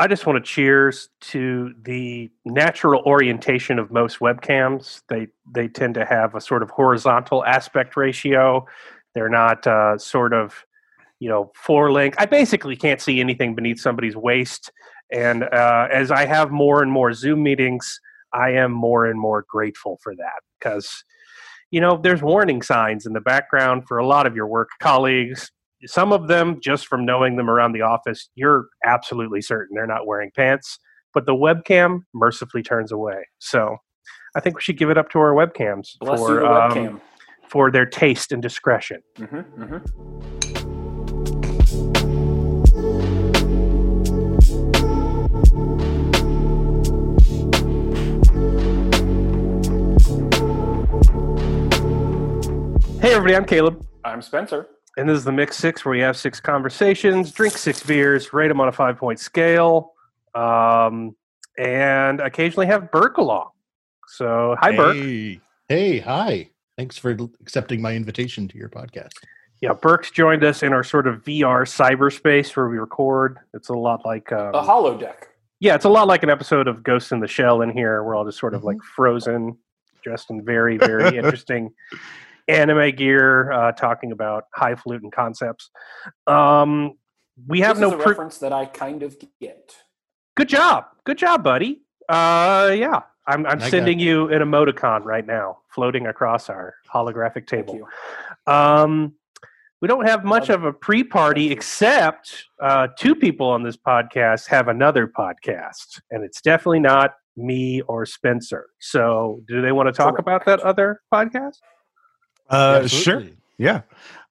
I just want to cheers to the natural orientation of most webcams. They they tend to have a sort of horizontal aspect ratio. They're not uh, sort of you know floor length. I basically can't see anything beneath somebody's waist. And uh, as I have more and more Zoom meetings, I am more and more grateful for that because you know there's warning signs in the background for a lot of your work colleagues some of them just from knowing them around the office you're absolutely certain they're not wearing pants but the webcam mercifully turns away so i think we should give it up to our webcams Bless for the um, webcam. for their taste and discretion Mm-hmm, mm-hmm. hey everybody i'm caleb I'm Spencer. And this is the Mixed Six where we have six conversations drink six beers rate them on a five point scale um, and occasionally have birk along so hi birk Hey, hey, hi. Thanks for accepting my invitation to your podcast. Yeah, Birk's joined us in our sort of VR cyberspace where we record. It's a lot like, um, A holodeck. yeah, it's a lot like an episode of Ghost in the Shell in here. We're all just sort of Mm-hmm. like frozen, dressed in very, very interesting anime gear, uh, talking about highfalutin concepts. Um, we have this no is a pre- reference that I kind of get. good job, good job, buddy. Uh, yeah, I'm, I'm sending you an emoticon right now, floating across our holographic Thank table. you. Um, we don't have much of a pre-party except uh, two people on this podcast have another podcast, and it's definitely not me or Spencer. So, do they want to talk Correct. about that other podcast? Uh, sure. Yeah.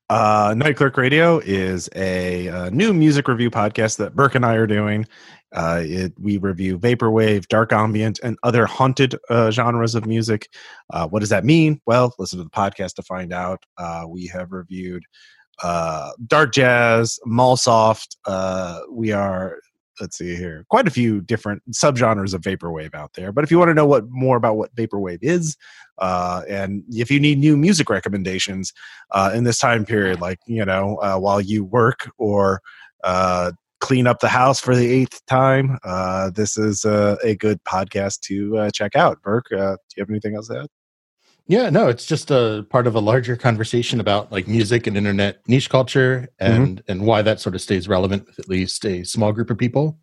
Uh, Night Clerk Radio is a, uh new music review podcast that Birk and I are doing. Uh, it, we review vaporwave, dark ambient, and other haunted uh, genres of music. Uh, what does that mean? Well, listen to the podcast to find out. Uh, we have reviewed uh, dark jazz, Mallsoft. Uh, we are let's see here, quite a few different subgenres of vaporwave out there. But if you want to know what more about what vaporwave is, uh, and if you need new music recommendations uh, in this time period, like you know, uh, while you work or uh, clean up the house for the eighth time, uh, this is a good podcast to uh, check out. Birk, do you have anything else to add? Yeah, no, it's just a part of a larger conversation about like music and internet niche culture and and why that sort of stays relevant with at least a small group of people.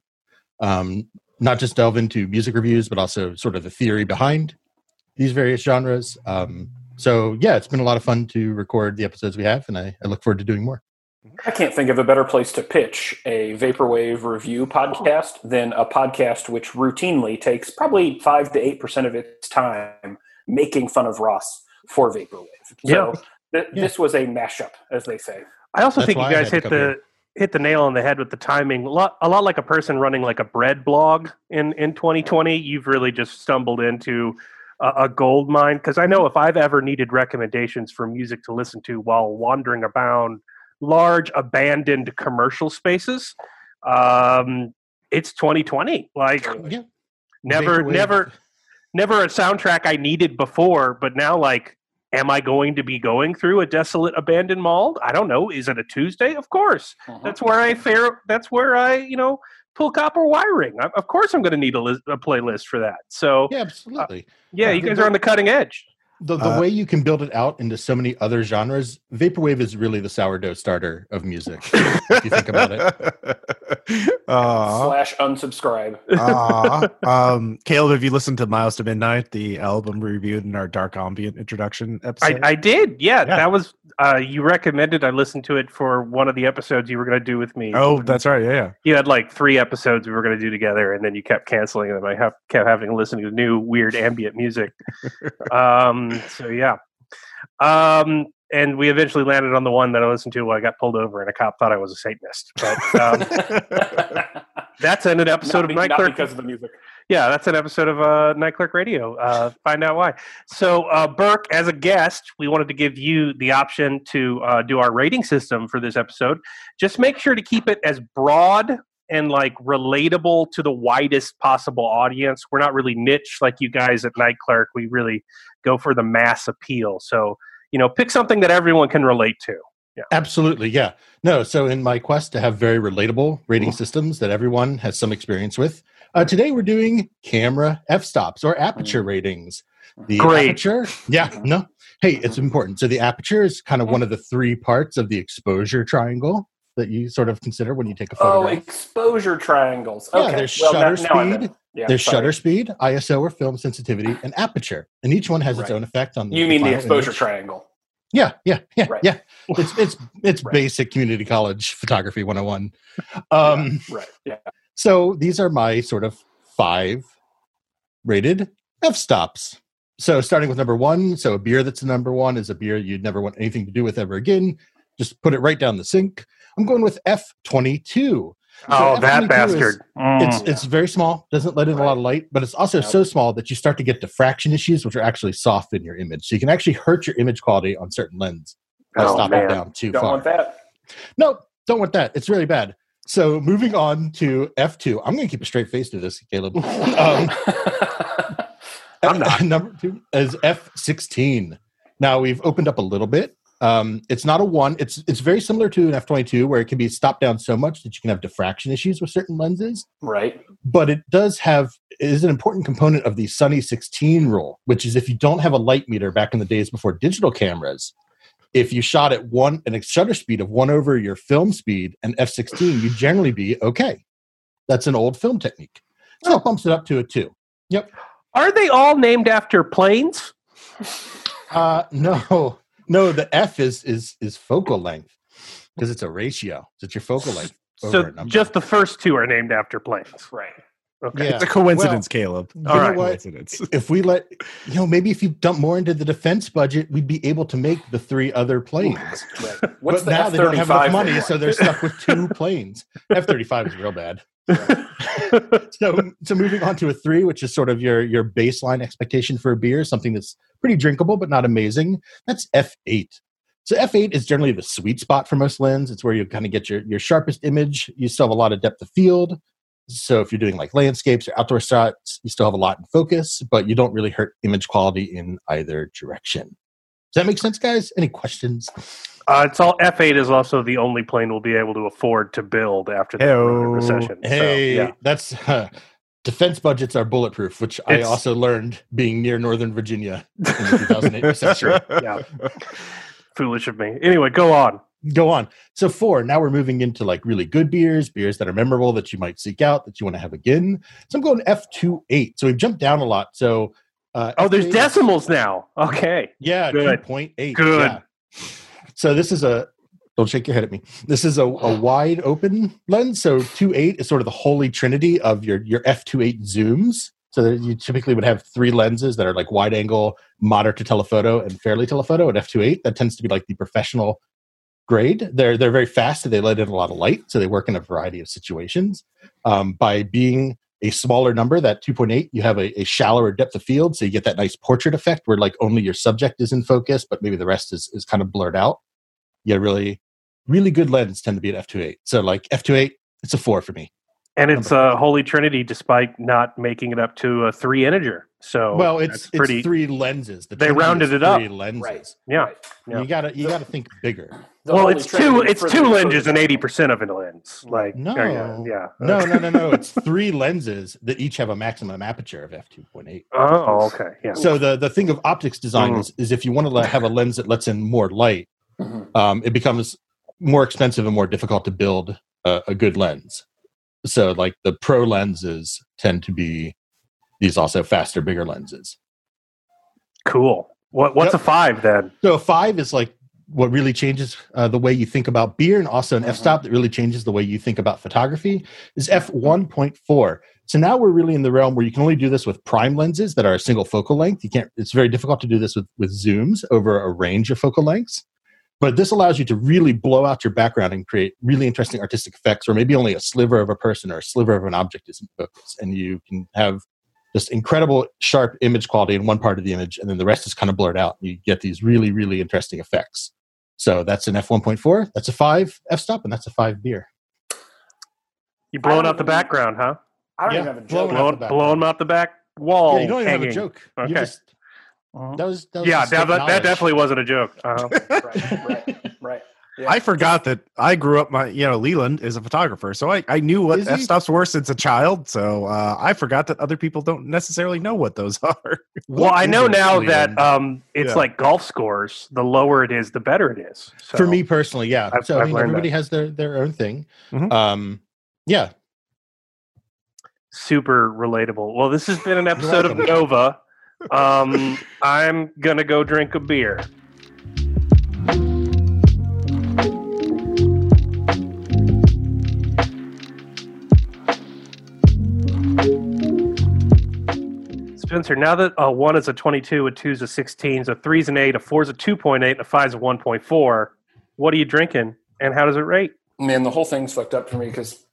Um, not just delve into music reviews, but also sort of the theory behind these various genres. Um, so yeah, it's been a lot of fun to record the episodes we have, and I, I look forward to doing more. I can't think of a better place to pitch a vaporwave review podcast than a podcast which routinely takes probably five to eight percent of its time making fun of Ross for vaporwave. So th- Yeah. this was a mashup, as they say. I also That's think you guys hit the here. hit the nail on the head with the timing. A lot, a lot like a person running like a bread blog in in 2020. You've really just stumbled into a, a gold mine because I know if I've ever needed recommendations for music to listen to while wandering around large abandoned commercial spaces, um, it's 2020. Like Yeah, never, Vaporwave- never, never a soundtrack I needed before, but now like. Am I going to be going through a desolate abandoned mall? I don't know. Is it a Tuesday? Of course. Uh-huh. That's where I fair. That's where I, you know, pull copper wiring. I, of course, I'm going to need a, lis- a playlist for that. So yeah, absolutely. yeah, absolutely. you guys are on the cutting edge. The, the Uh, way you can build it out into so many other genres, vaporwave is really the sourdough starter of music. if you think about it. Aw. Slash unsubscribe. Aw. um, Caleb, have you listened to Miles to Midnight, the album we reviewed in our Dark Ambient introduction episode? I did. Yeah, Yeah. that was. Uh, you recommended I listened to it for one of the episodes you were going to do with me. oh, that's right. Yeah, yeah. You had like three episodes we were going to do together, and then you kept canceling them. I have kept having to listen to new weird ambient music. um, so yeah, um, and we eventually landed on the one that I listened to while I got pulled over, and a cop thought I was a Satanist. But um, that's an episode not, of Night Clerk. because of the music. Yeah, that's an episode of uh, Night Clerk Radio. Uh, find out why. So, uh, Birk, as a guest, we wanted to give you the option to uh, do our rating system for this episode. Just make sure to keep it as broad and like relatable to the widest possible audience. We're not really niche like you guys at Night Clerk. We really go for the mass appeal. So, you know, pick something that everyone can relate to. Yeah. Absolutely, yeah. No, so in my quest to have very relatable rating Mhm. systems that everyone has some experience with, uh, today we're doing camera f-stops or aperture mm-hmm. ratings. Mm-hmm. The Great. aperture, yeah, mm-hmm. no. Hey, it's important. So the aperture is kind of one of the three parts of the exposure triangle that you sort of consider when you take a photo. Oh, exposure triangles. Yeah, Okay. there's well, shutter speed, Yeah, There's sorry. shutter speed, ISO or film sensitivity, and aperture, and each one has its own effect on the. You mean the exposure image. triangle? Yeah, yeah, yeah, Right. yeah. It's it's it's Right. basic community college photography 101. Um, Right. Yeah. so these are my sort of five rated f stops. So starting with number one, so a beer that's a number one is a beer you'd never want anything to do with ever again. Just put it right down the sink. I'm going with F twenty two. Oh, that F22 is- bastard. Mm. It's it's very small, doesn't let in a lot of light, but it's also Yep. so small that you start to get diffraction issues, which are actually soft in your image. So you can actually hurt your image quality on certain lens by Oh, stopping man. down too Don't far. want that. No, don't want that. It's really bad. So moving on to F2. I'm going to keep a straight face to this, Caleb. Um, I'm not. Number two is F16. Now we've opened up a little bit. Um, it's not a one. It's it's very similar to an F22 where it can be stopped down so much that you can have diffraction issues with certain lenses. right. But it does have it is an important component of the Sunny 16 rule, which is if you don't have a light meter back in the days before digital cameras, if you shot at one an shutter speed of one over your film speed and F16, you'd generally be okay. That's an old film technique. So it bumps it up to a two. Yep. Are they all named after planes? Uh, no, no. The F is is is focal length because it's a ratio. So it's your focal length. over So a just the first two are named after planes. Right. Okay. Yeah. It's a coincidence, Caleb. you All know right. what? Coincidence. If we let you know, maybe if you dump more into the defense budget, we'd be able to make the three other planes. Right. What's but the now they don't have enough money, so they're stuck with two planes. F thirty five is real bad. so so moving on to a three, which is sort of your your baseline expectation for a beer, something that's pretty drinkable but not amazing. That's F eight. So F eight is generally the sweet spot for most lens. It's where you kind of get your your sharpest image. You still have a lot of depth of field. So if you're doing like landscapes or outdoor shots, you still have a lot in focus, but you don't really hurt image quality in either direction. Does that make sense, guys? Any questions? Uh, it's all F8 is also the only plane we'll be able to afford to build after the Heyo. recession. So, Hey, yeah. that's uh, defense budgets are bulletproof, which I It's- also learned being near Northern Virginia in the 2008 recession. Yeah. foolish of me. Anyway, go on. Go on. So four. Now we're moving into like really good beers, beers that are memorable that you might seek out that you want to have again. So I'm going F two eight. So we've jumped down a lot. So uh, Oh, there's F28 decimals now. Okay. Yeah, Good. two point eight. Good. Yeah. So this is a don't shake your head at me. This is a, a wide open lens. So two eight is sort of the holy trinity of your your f two eight zooms. So you typically would have three lenses that are like wide angle, moderate to telephoto, and fairly telephoto at f two eight. That tends to be like the professional grade. They're they're very fast. and They let in a lot of light, so they work in a variety of situations. Um, by being a smaller number, that 2.8, you have a, a shallower depth of field, so you get that nice portrait effect where like only your subject is in focus, but maybe the rest is is kind of blurred out. Yeah, really, really good lens tend to be at f2.8. So like f2.8, it's a four for me. And it's a holy trinity despite not making it up to a three integer. So well, it's that's pretty. it's three lenses. The They rounded is it up. Three lenses. Right. yeah. Right. Yeah. You gotta you gotta think bigger. Well, it's two. It's two lenses and eighty percent of a lens. Like No. yeah, yeah. No, no, no, no. It's three lenses that each have a maximum aperture of f two point eight. Oh, okay. Yeah. So the the thing of optics design Mhm. is, is if you want to have a lens that lets in more light, Mhm. um, it becomes more expensive and more difficult to build a, a good lens. So like the pro lenses tend to be these also faster, bigger lenses. Cool. What What's Yep. a five then? So a five is like what really changes uh, the way you think about beer, and also an Mhm. f stop that really changes the way you think about photography is f one point four. So now we're really in the realm where you can only do this with prime lenses that are a single focal length. You can't. It's very difficult to do this with with zooms over a range of focal lengths. But this allows you to really blow out your background and create really interesting artistic effects, or maybe only a sliver of a person or a sliver of an object is in focus, and you can have just incredible sharp image quality in one part of the image, and then the rest is kind of blurred out. You get these really, really interesting effects. So that's an f one point four. That's a five f stop, and that's a five beer. You blowing out the background, huh? I don't Yeah, even have a blowing joke. out Blowing, the blowing out the back wall. yeah, you don't even hanging. have a joke. You Okay. just That was, that was Yeah, that, that, that definitely wasn't a joke. Uh-huh. right, right, right. Yeah. I forgot that I grew up. My you know Leland is a photographer, so I, I knew what Is f he? stops were since a child. So uh, I forgot that other people don't necessarily know what those are. Well, I know now Leland? that um, it's Yeah. like golf scores. The lower it is, the better it is. So, For me personally, yeah. I've- so I I've mean, everybody that. has their their own thing. Mhm. Um, yeah. super relatable. Well, this has been an episode of. Nova. Um, I'm gonna go drink a beer. Spencer, now that a one is a 22, a two is a 16, a three is an eight, a four is a 2.8, and a five is a 1.4, what are you drinking and how does it rate? Man, the whole thing's fucked up for me because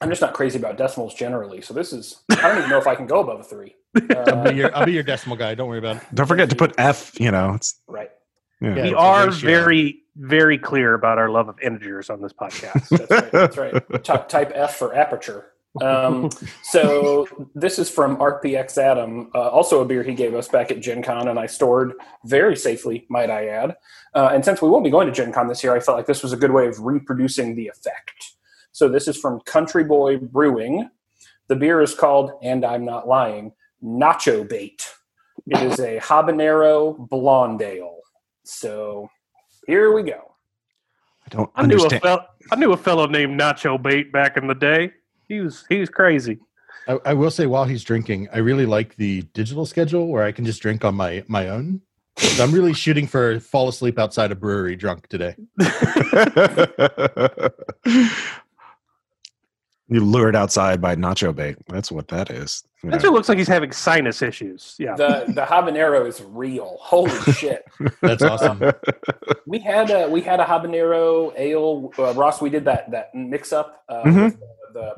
I'm just not crazy about decimals generally. So this is I don't even know if I can go above a three. I'll Uh, be your I'll be your decimal guy. Don't worry about it. don't forget to put F. You know, it's right. yeah. Yeah. we it's are very, very clear about our love of integers on this podcast. That's right. That's right. Type, type F for aperture. Um, so this is from RPX Adam, uh, also a beer he gave us back at Gen Con, and I stored very safely, might I add. Uh, and since we won't be going to Gen Con this year, I felt like this was a good way of reproducing the effect. So this is from Country Boy Brewing. The beer is called, and I'm not lying, Nacho Bait. It is a habanero blonde ale. So here we go. I don't I knew a understand. fel- I knew a fellow named Nacho Bait back in the day. He was he was crazy. I, I will say while he's drinking, I really like the digital schedule where I can just drink on my my own. So I'm really shooting for fall asleep outside a brewery drunk today. you lured outside by nacho bait. That's what that is. Yeah. Spencer looks like he's having sinus issues. Yeah. The the habanero is real. Holy shit. That's awesome. We had a we had a habanero ale. Uh, Ross, we did that that mix up uh, Mhm. with the, the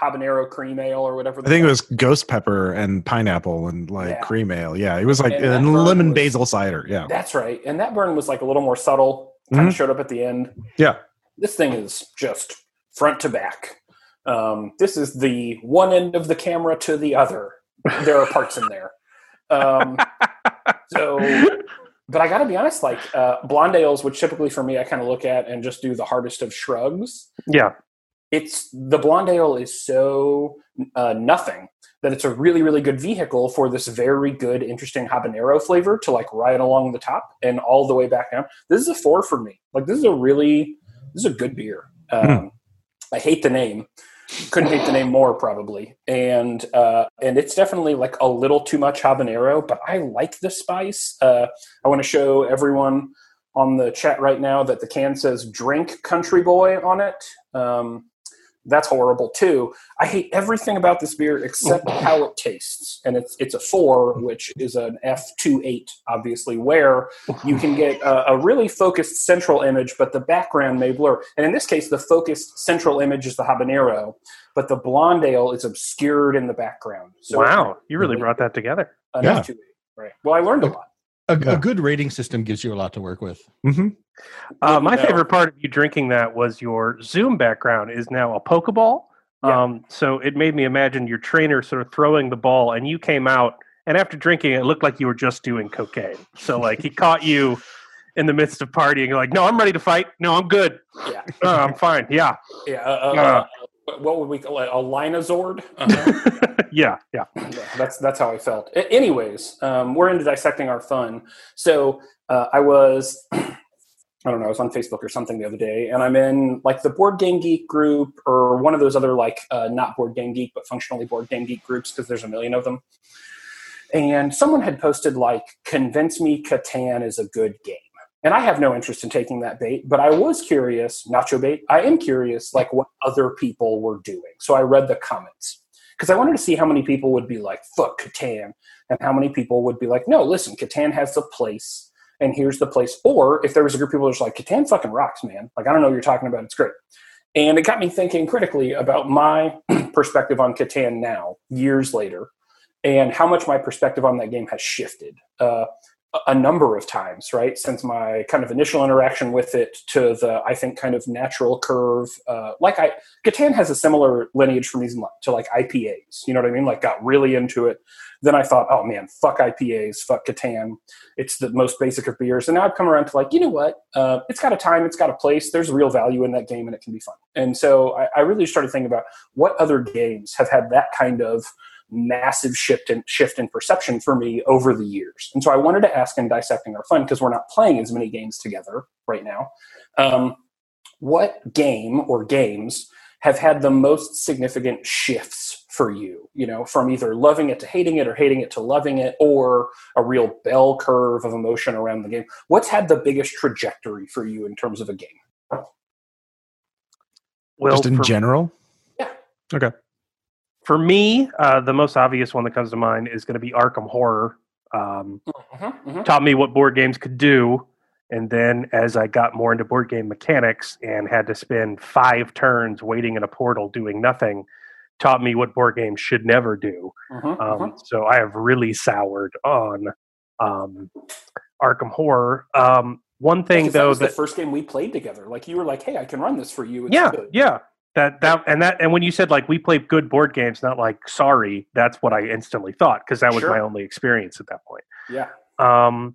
habanero cream ale or whatever. I think it was ghost pepper and pineapple and like Yeah. cream ale. Yeah, it was like And and lemon was- basil cider. Yeah, That's right, and that burn was like a little more subtle. Kind Mhm. of showed up at the end. yeah. This thing is just front to back. Um, this is the one end of the camera to the other. There are parts in there. Um, so but I got to be honest, like uh, blonde ales, which typically for me I kind of look at and just do the hardest of shrugs. yeah. It's the blonde ale is so uh, nothing that it's a really really good vehicle for this very good interesting habanero flavor to like ride along the top and all the way back down. This is a four for me. Like this is a really this is a good beer. Um, I hate the name. Couldn't hate the name more probably, and uh, and it's definitely like a little too much habanero, but I like the spice. Uh, I want to show everyone on the chat right now that the can says "Drink Country Boy" on it. Um, that's horrible too. I hate everything about this beer except oh. how it tastes, and it's it's a four, which is an F two eight, obviously, where you can get a, a really focused central image, but the background may blur. And in this case, the focused central image is the habanero, but the blonde ale is obscured in the background. So wow, you really brought that together. an Yeah. F2, right? Well, I learned a lot. A, Yeah. a good rating system gives you a lot to work with. hmm Uh, my No. favorite part of you drinking that was your Zoom background is now a Pokeball. Yeah. Um, so it made me imagine your trainer sort of throwing the ball, and you came out, and after drinking, it looked like you were just doing cocaine. So like he caught you in the midst of partying. You're like, no, I'm ready to fight. No, I'm good. Yeah, No, I'm fine. Yeah, yeah. Uh, uh, Uh. uh, what would we call it? A Linozord? Uh-huh. yeah, yeah. That's that's how I felt. Anyways, um, we're into dissecting our fun. So uh, I was, I don't know, I was on Facebook or something the other day, and I'm in like the Board Game Geek group or one of those other like uh, not Board Game Geek but functionally Board Game Geek groups because there's a million of them. And someone had posted like, "Convince me Catan is a good game." And I have no interest in taking that bait, but I was curious, nacho bait. I am curious, like what other people were doing. So I read the comments because I wanted to see how many people would be like, fuck Catan, and how many people would be like, no, listen, Catan has a place, and here's the place. Or if there was a group of people that's like, Catan fucking rocks, man. Like, I don't know what you're talking about. It's great. And it got me thinking critically about my perspective on Catan now, years later, and how much my perspective on that game has shifted. Uh, a number of times, right? Since my kind of initial interaction with it to the, I think, kind of natural curve. Uh, like I, Catan has a similar lineage for me to like IPAs. You know what I mean? Like got really into it. Then I thought, oh man, fuck IPAs, fuck Catan. It's the most basic of beers. And now I've come around to like, you know what? Uh, it's got a time, it's got a place. There's real value in that game, and it can be fun. And so I, I really started thinking about what other games have had that kind of massive shift in shift in perception for me over the years. And so I wanted to ask in dissecting our fun because we're not playing as many games together right now. Um, what game or games have had the most significant shifts for you? You know, from either loving it to hating it, or hating it to loving it, or a real bell curve of emotion around the game. What's had the biggest trajectory for you in terms of a game? Well, just in for, general. Yeah. Okay for me, uh, the most obvious one that comes to mind is going to be Arkham Horror. Um, mm-hmm, mm-hmm. Taught me what board games could do, and then as I got more into board game mechanics and had to spend five turns waiting in a portal doing nothing, taught me what board games should never do. Mm-hmm, um, mm-hmm. so I have really soured on um, Arkham Horror. Um, one thing though, that was that, the first game we played together. Like you were like, "Hey, I can run this for you." It's yeah, good. yeah that that and that and when you said like we play good board games not like sorry that's what i instantly thought because that was sure. my only experience at that point yeah um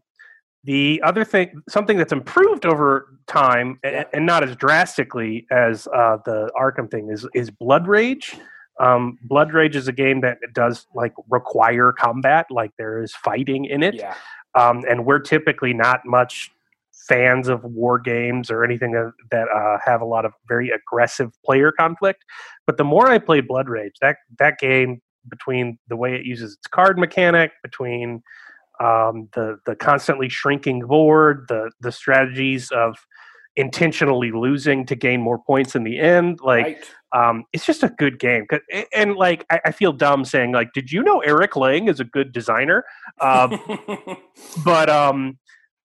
the other thing something that's improved over time yeah. and, and, not as drastically as uh, the arkham thing is is blood rage um, blood rage is a game that does like require combat like there is fighting in it yeah. um, and we're typically not much fans of war games or anything that, that uh, have a lot of very aggressive player conflict. But the more I played Blood Rage, that that game between the way it uses its card mechanic, between um, the the constantly shrinking board, the the strategies of intentionally losing to gain more points in the end, like. Right. Um, it's just a good game, and like I, I, feel dumb saying like, "Did you know Eric Lang is a good designer?" Um, but um,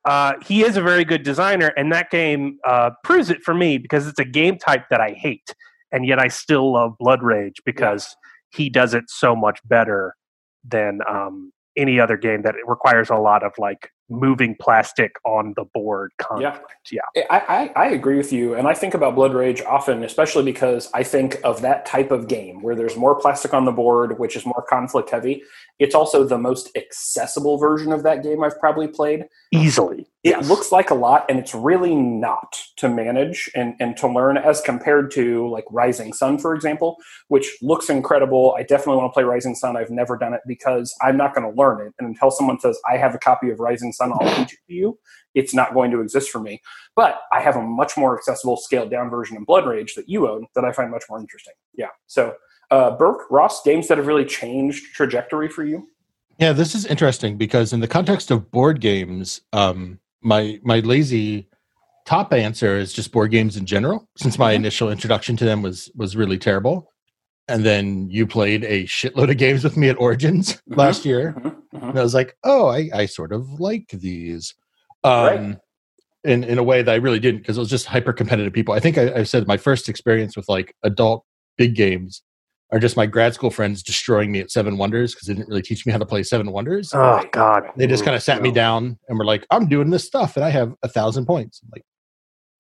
uh, he is a very good designer, and that game uh, proves it for me because it's a game type that I hate, and yet I still love Blood Rage because yeah. he does it so much better than um, any other game that requires a lot of like moving plastic on the board conflict. Yeah, yeah. I, I, I, agree with you, and I think about Blood Rage often, especially because I think of that type of game where there's more plastic on the board, which is more conflict heavy. It's also the most accessible version of that game I've probably played. Easily, it yes. looks like a lot, and it's really not to manage and and to learn as compared to like Rising Sun, for example, which looks incredible. I definitely want to play Rising Sun. I've never done it because I'm not going to learn it, and until someone says I have a copy of Rising Sun, I'll teach it to you. It's not going to exist for me. But I have a much more accessible, scaled down version of Blood Rage that you own that I find much more interesting. Yeah. So, uh, Birk, Ross, games that have really changed trajectory for you? Yeah, this is interesting because in the context of board games, um, my my lazy top answer is just board games in general, since my mm-hmm. initial introduction to them was was really terrible and then you played a shitload of games with me at Origins mm-hmm. last year, mm-hmm. mm-hmm. and I was like, "Oh, I, I sort of like these," um, right. in in a way that I really didn't because it was just hyper competitive people. I think I, I, said my first experience with like adult big games are just my grad school friends destroying me at Seven Wonders because they didn't really teach me how to play Seven Wonders. Oh God! They just kind of sat me down and were like, "I'm doing this stuff, and I have a thousand points." I'm like,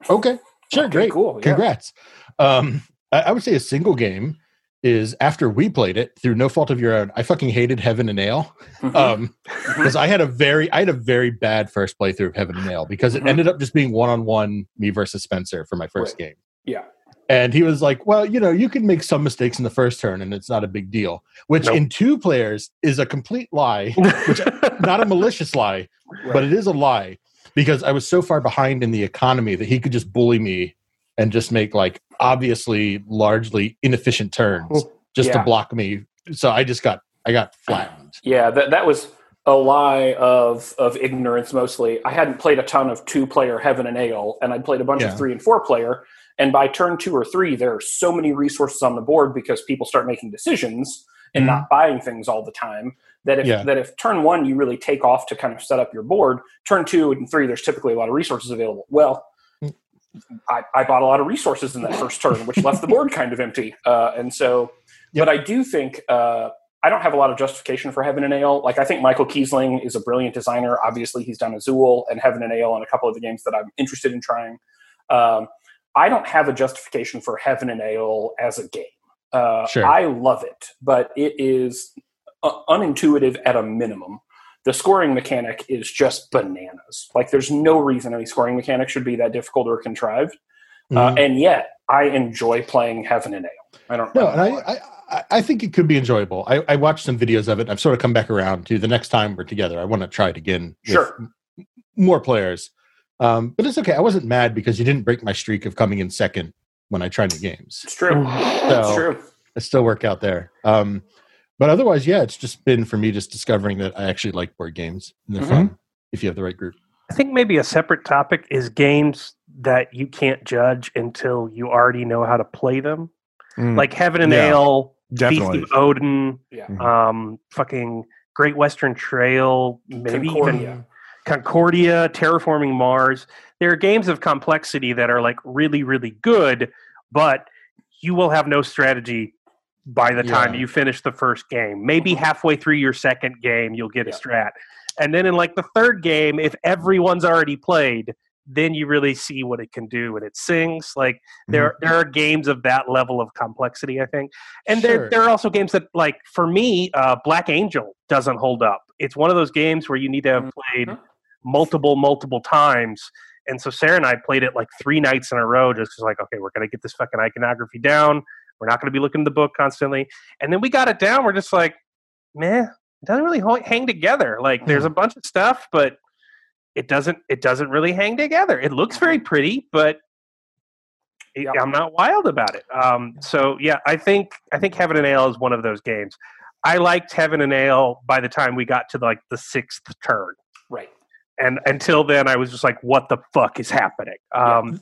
okay, sure, okay, great, cool, congrats. Yeah. Um, I, I would say a single game is after we played it through no fault of your own, I fucking hated Heaven and Ale. Mm-hmm. Um, because I had a very, I had a very bad first playthrough of Heaven and Ale because it mm-hmm. ended up just being one on one me versus Spencer for my first right. game. Yeah. And he was like, well, you know, you can make some mistakes in the first turn and it's not a big deal, which nope. in two players is a complete lie, which not a malicious lie, right. but it is a lie because I was so far behind in the economy that he could just bully me and just make like obviously largely inefficient turns just yeah. to block me. So I just got I got flattened. Yeah, that that was a lie of of ignorance mostly. I hadn't played a ton of two player Heaven and Ale, and I'd played a bunch yeah. of three and four player. And by turn two or three, there are so many resources on the board because people start making decisions and mm-hmm. not buying things all the time. That if yeah. that if turn one you really take off to kind of set up your board, turn two and three there's typically a lot of resources available. Well, I, I, bought a lot of resources in that first turn, which left the board kind of empty. Uh, and so, yep. but I do think uh, I don't have a lot of justification for Heaven and Ale. Like I think Michael Kiesling is a brilliant designer. Obviously, he's done Azul and Heaven and Ale and a couple of the games that I'm interested in trying. Um, I don't have a justification for Heaven and Ale as a game. Uh, Sure. I love it, but it is uh, unintuitive at a minimum. The scoring mechanic is just bananas. Like there's no reason any scoring mechanic should be that difficult or contrived. Uh, Mhm. and yet, I enjoy playing Heaven and Ale. I don't. No, I don't know. I, I- I think it could be enjoyable. I, I watched some videos of it. I've sort of come back around to the next time we're together. I want to try it again. with Sure. more players. Um, but it's okay. I wasn't mad because you didn't break my streak of coming in second when I try new games. It's true. So- it's true. It still work out there. Um, but otherwise, yeah, it's just been for me just discovering that I actually like board games and they're Mhm. fun if you have the right group. I think maybe a separate topic is games that you can't judge until you already know how to play them. Mm, Like Heaven and Yeah, Ale, definitely. Feast of Odin, Yeah. Um, fucking Great Western Trail, maybe even Concordia. Terraforming Mars. There are games of complexity that are like really, really good, but you will have no strategy by the time you finish the first game. Maybe halfway through your second game, you'll get a strat. And then in like the third game, if everyone's already played, then you really see what it can do and it sings. Like there there are games of that level of complexity, I think. And Sure. there there are also games that like for me, uh, Black Angel doesn't hold up. It's one of those games where you need to have played Mhm. Multiple, multiple times. And so Sarah and I played it like three nights in a row, just 'cause, like, okay, we're gonna get this fucking iconography down. We're not gonna be looking at the book constantly. And then we got it down. We're just like, man, it doesn't really hang together. Like, there's a bunch of stuff, but it doesn't. It doesn't really hang together. It looks very pretty, but it-. I'm not wild about it. Um, so yeah, I think I think Heaven and Ale is one of those games. I liked Heaven and Ale by the time we got to like the sixth turn. And until then i was just like what the fuck is happening um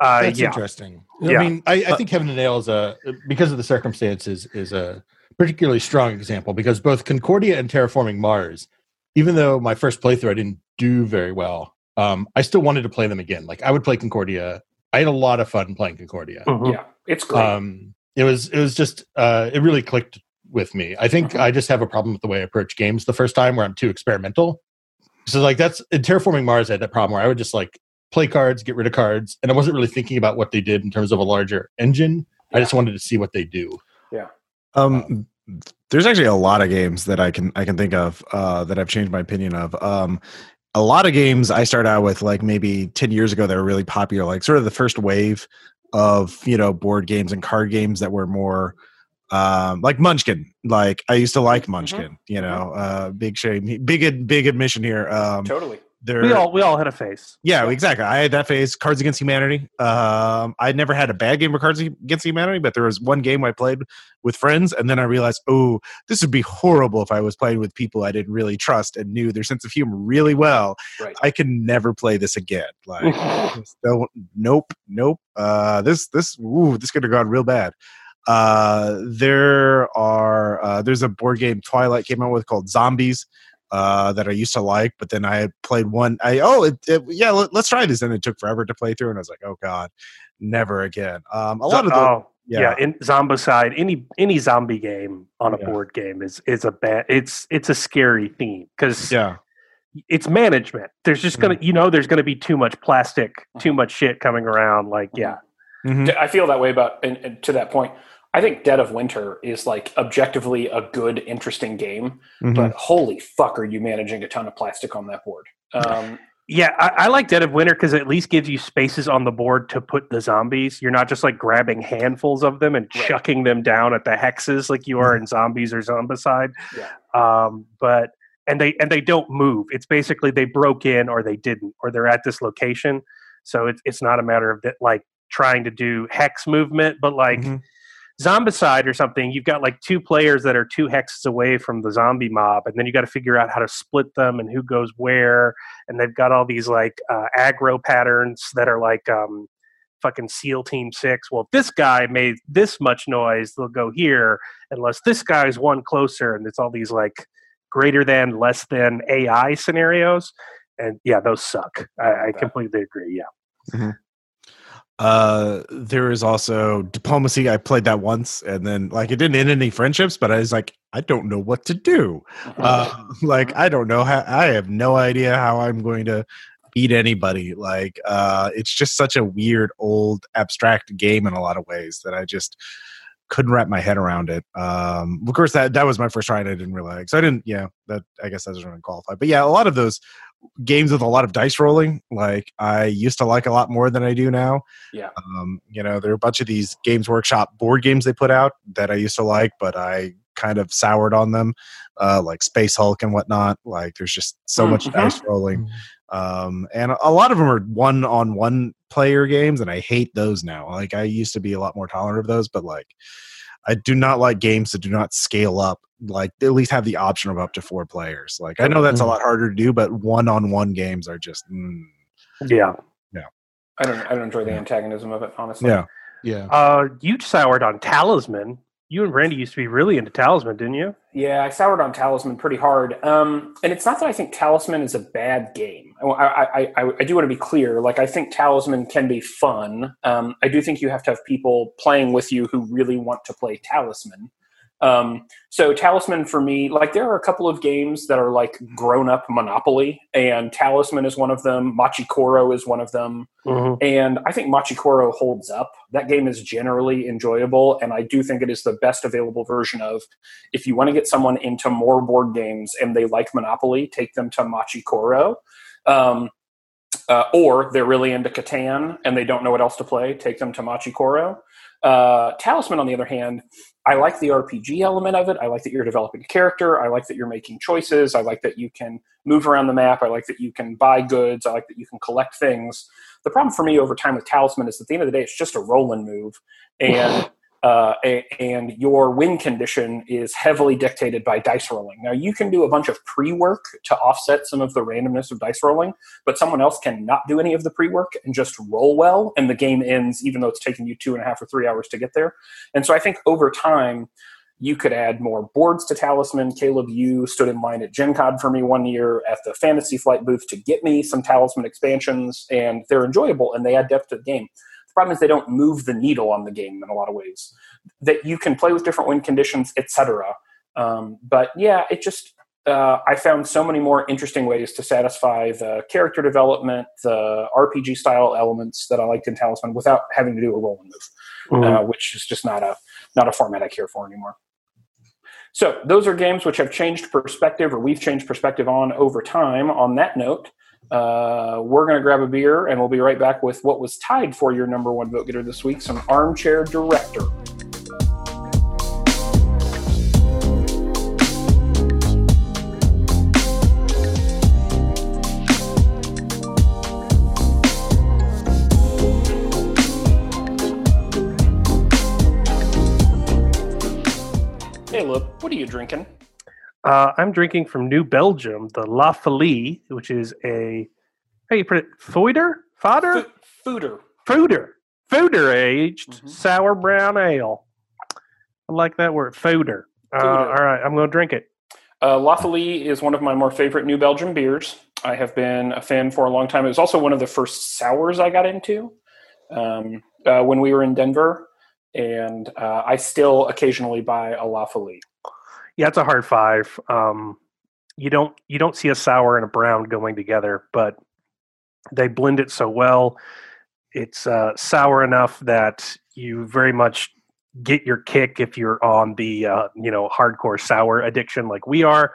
uh That's yeah interesting. Yeah. I mean, I, I think Heaven and Ale is a because of the circumstances is a particularly strong example because both Concordia and Terraforming Mars, even though my first playthrough I didn't do very well, um, I still wanted to play them again. Like I would play Concordia. I had a lot of fun playing Concordia. Mhm. Yeah. It's great. Um, it was it was just uh, it really clicked with me. I think Mhm. I just have a problem with the way I approach games the first time where I'm too experimental. So like that's in Terraforming Mars, I had that problem where I would just like play cards, get rid of cards, and I wasn't really thinking about what they did in terms of a larger engine. I just wanted to see what they do. Yeah. Um, there's actually a lot of games that I can I can think of uh, that I've changed my opinion of. Um, a lot of games I started out with like maybe ten years ago that were really popular, like sort of the first wave of you know board games and card games that were more um like munchkin like i used to like munchkin you know uh big shame big big admission here um totally. there we all we all had a face yeah, exactly. I had that phase. Cards Against Humanity. Um, I never had a bad game of Cards Against Humanity, but there was one game I played with friends, and then I realized, oh, this would be horrible if I was playing with people I didn't really trust and knew their sense of humor really well. Right. I can never play this again. Like, don't, nope, nope. Uh, this, this, ooh, this could have gone real bad. Uh, there are, uh, there's a board game Twilight came out with called Zombies uh, that I used to like, but then I played one. I oh it, it, yeah, let, us try this, and it took forever to play through, and I was like, oh god, never again. Um, a lot of the oh yeah, yeah, in zombicide any any zombie game on a Yeah. board game is is a bad it's it's a scary theme because yeah, it's management there's just gonna you know there's gonna be too much plastic too much shit coming around like yeah Mhm. D- I feel that way about, and, and to that point, I think Dead of Winter is like objectively a good, interesting game, Mhm. but holy fuck, are you managing a ton of plastic on that board? Um, Yeah, I, I like Dead of Winter because it at least gives you spaces on the board to put the zombies. You're not just like grabbing handfuls of them and Right. chucking them down at the hexes like you are in zombies or zombicide. Yeah. Um, but and they and they don't move. It's basically they broke in or they didn't or they're at this location. So it's it's not a matter of that like trying to do hex movement, but like Mhm. Zombicide or something, you've got like two players that are two hexes away from the zombie mob, and then you got to figure out how to split them and who goes where. And they've got all these like uh, aggro patterns that are like um, fucking SEAL Team Six. Well, if this guy made this much noise, they'll go here, unless this guy's one closer, and it's all these like greater than, less than AI scenarios. And yeah, those suck. I, I completely agree. Yeah. Uh, there is also diplomacy. I played that once, and then like it didn't end any friendships, but I was like, I don't know what to do. Uh, like I don't know how. I have no idea how I'm going to beat anybody. Like uh, it's just such a weird, old, abstract game in a lot of ways that I just couldn't wrap my head around it. Um, of course, that that was my first try, and I didn't realize. So I didn't. Yeah, that I guess that doesn't really qualify. But yeah, a lot of those games with a lot of dice rolling, like I used to like a lot more than I do now. Yeah. Um, you know, there are a bunch of these Games Workshop board games they put out that I used to like, but I kind of soured on them, uh, like Space Hulk and whatnot. Like, there's just so much Mhm. dice rolling. Um, and a lot of them are one on one player games, and I hate those now. Like, I used to be a lot more tolerant of those, but like, I do not like games that do not scale up. Like, they at least have the option of up to four players. Like, I know that's a Mhm. lot harder to do, but one on one games are just, mm, Yeah. I don't. I don't enjoy the Yeah. antagonism of it, honestly. yeah. Yeah. Uh, you soured on Talisman. You and Randy used to be really into Talisman, didn't you? Yeah, I soured on Talisman pretty hard. Um, and it's not that I think Talisman is a bad game. I, I, I, I do want to be clear. Like, I think Talisman can be fun. Um, I do think you have to have people playing with you who really want to play Talisman. Um, so Talisman for me, like there are a couple of games that are like grown up Monopoly, and Talisman is one of them. Machikoro is one of them. Mm-hmm. And I think Machikoro holds up. That game is generally enjoyable, and I do think it is the best available version of. If you want to get someone into more board games and they like Monopoly, take them to Machikoro. Um, uh, or they're really into Catan and they don't know what else to play, take them to Machikoro. Uh, Talisman, on the other hand, I like the RPG element of it. I like that you're developing a character. I like that you're making choices. I like that you can move around the map. I like that you can buy goods. I like that you can collect things. The problem for me over time with Talisman is at the end of the day, it's just a roll and move. And uh, and your win condition is heavily dictated by dice rolling. Now, you can do a bunch of pre work to offset some of the randomness of dice rolling, but someone else can not do any of the pre work and just roll well, and the game ends, even though it's taking you two and a half or three hours to get there. And so I think over time, you could add more boards to Talisman. Caleb, you stood in line at Gen Con for me one year at the Fantasy Flight booth to get me some Talisman expansions, and they're enjoyable and they add depth to the game. Problem is they don't move the needle on the game in a lot of ways. That you can play with different win conditions, etc. Um, but yeah, it just uh, I found so many more interesting ways to satisfy the character development, the RPG style elements that I liked in Talisman without having to do a roll and move Mhm. uh, which is just not a not a format I care for anymore. So those are games which have changed perspective, or we've changed perspective on over time. On that note, uh, we're going to grab a beer, and we'll be right back with what was tied for your number one vote getter this week: some armchair director. Hey, look, what are you drinking? Uh, I'm drinking from New Belgium, the La Folie, which is a how you put it, foider, fodder, Fo- Fooder. fooder, fooder aged Mhm. sour brown ale. I like that word, fooder. Uh, all right, I'm going to drink it. Uh, La Folie is one of my more favorite New Belgium beers. I have been a fan for a long time. It was also one of the first sours I got into um, uh, when we were in Denver, and uh, I still occasionally buy a La Folie. Yeah, it's a hard five. Um, you don't you don't see a sour and a brown going together, but they blend it so well. It's uh, sour enough that you very much get your kick if you're on the uh, you know hardcore sour addiction like we are.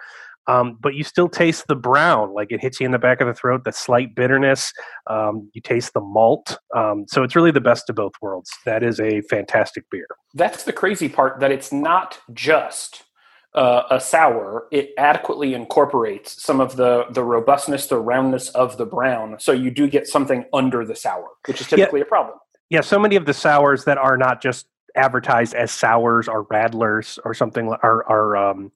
Um, but you still taste the brown, like it hits you in the back of the throat. The slight bitterness. Um, you taste the malt. Um, so it's really the best of both worlds. That is a fantastic beer. That's the crazy part that it's not just uh, a sour. It adequately incorporates some of the the robustness, the roundness of the brown. So you do get something under the sour, which is typically a problem. yeah, so many of the sours that are not just advertised as sours or radlers or something or, or um,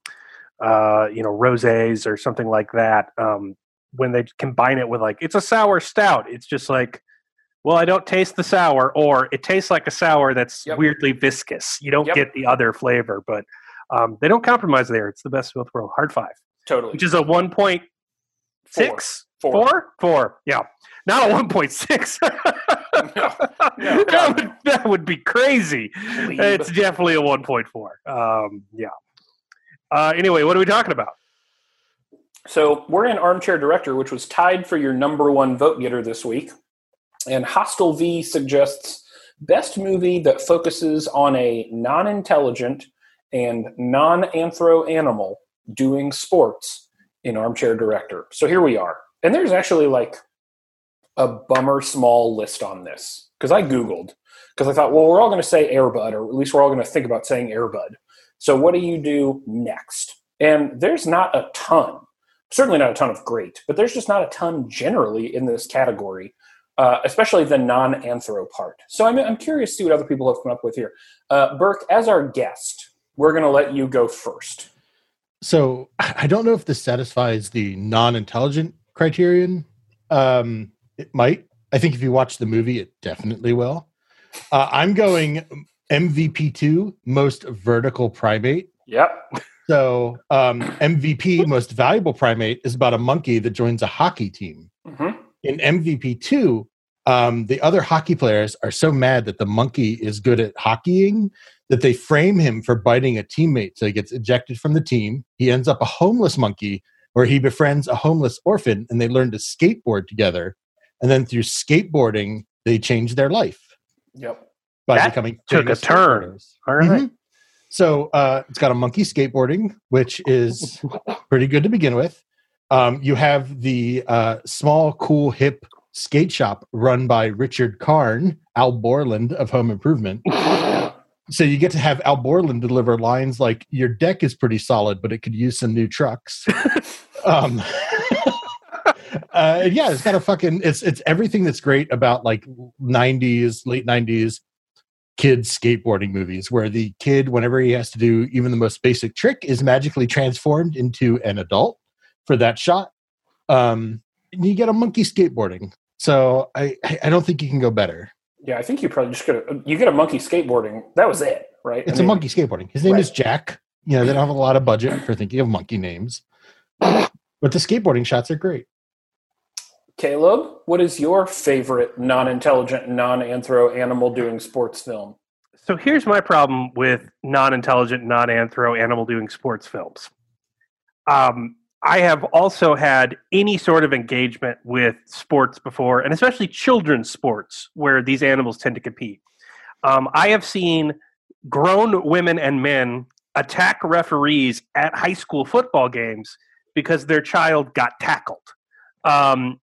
uh, you know rosés or something like that. Um, when they combine it with like it's a sour stout, it's just like, well, I don't taste the sour, or it tastes like a sour that's Yep. weirdly viscous. You don't Yep. get the other flavor, but um, they don't compromise there. It's the best of both worlds. Hard five, Totally. which is a one point Four. six, Four. four, four. Yeah, not a one point six. no, that, would, that would be crazy. Plebe. It's definitely a 1.4. Um, yeah. Uh, anyway, what are we talking about? So we're in Armchair Director, which was tied for your number one vote getter this week. And Hostel V suggests best movie that focuses on a non intelligent and non anthro animal doing sports in Armchair Director. So here we are. And there's actually like a bummer small list on this because I Googled because I thought, well, we're all going to say Airbud, or at least we're all going to think about saying Airbud. So what do you do next? And there's not a ton, certainly not a ton of great, but there's just not a ton generally in this category, uh, especially the non anthro part. So I'm, I'm curious to see what other people have come up with here. Uh, Birk, as our guest, we're going to let you go first. So I don't know if this satisfies the non-intelligent criterion. Um, it might. I think if you watch the movie, it definitely will. Uh, I'm going MVP two, most vertical primate. Yep. So um, MVP, most valuable primate, is about a monkey that joins a hockey team. hmm In MVP two, um, the other hockey players are so mad that the monkey is good at hockeying that they frame him for biting a teammate. So he gets ejected from the team. He ends up a homeless monkey where he befriends a homeless orphan and they learn to skateboard together. And then through skateboarding, they change their life Yep. by That becoming took a turn. skateboarders. All right. Mhm. So uh, it's got a monkey skateboarding, which is pretty good to begin with. Um, you have the uh, small, cool, hip skate shop run by Richard Karn, Al Borland of Home Improvement. So you get to have Al Borland deliver lines like, "Your deck is pretty solid, but it could use some new trucks." um, uh, yeah, it's got a fucking it's it's everything that's great about like '90s, late '90s kids skateboarding movies, where the kid, whenever he has to do even the most basic trick, is magically transformed into an adult for that shot. Um, and you get a monkey skateboarding. So I I I don't think you can go better. Yeah, I think you probably just get a, you get a monkey skateboarding. That was it, right? It's I a mean, monkey skateboarding. His name Right. is Jack. You know, they don't have a lot of budget for thinking of monkey names. But the skateboarding shots are great. Caleb, what is your favorite non-intelligent, non-anthro animal doing sports film? So here's my problem with non-intelligent, non-anthro animal doing sports films. Um, I have also had any sort of engagement with sports before, and especially children's sports where these animals tend to compete. Um, I have seen grown women and men attack referees at high school football games because their child got tackled. Um,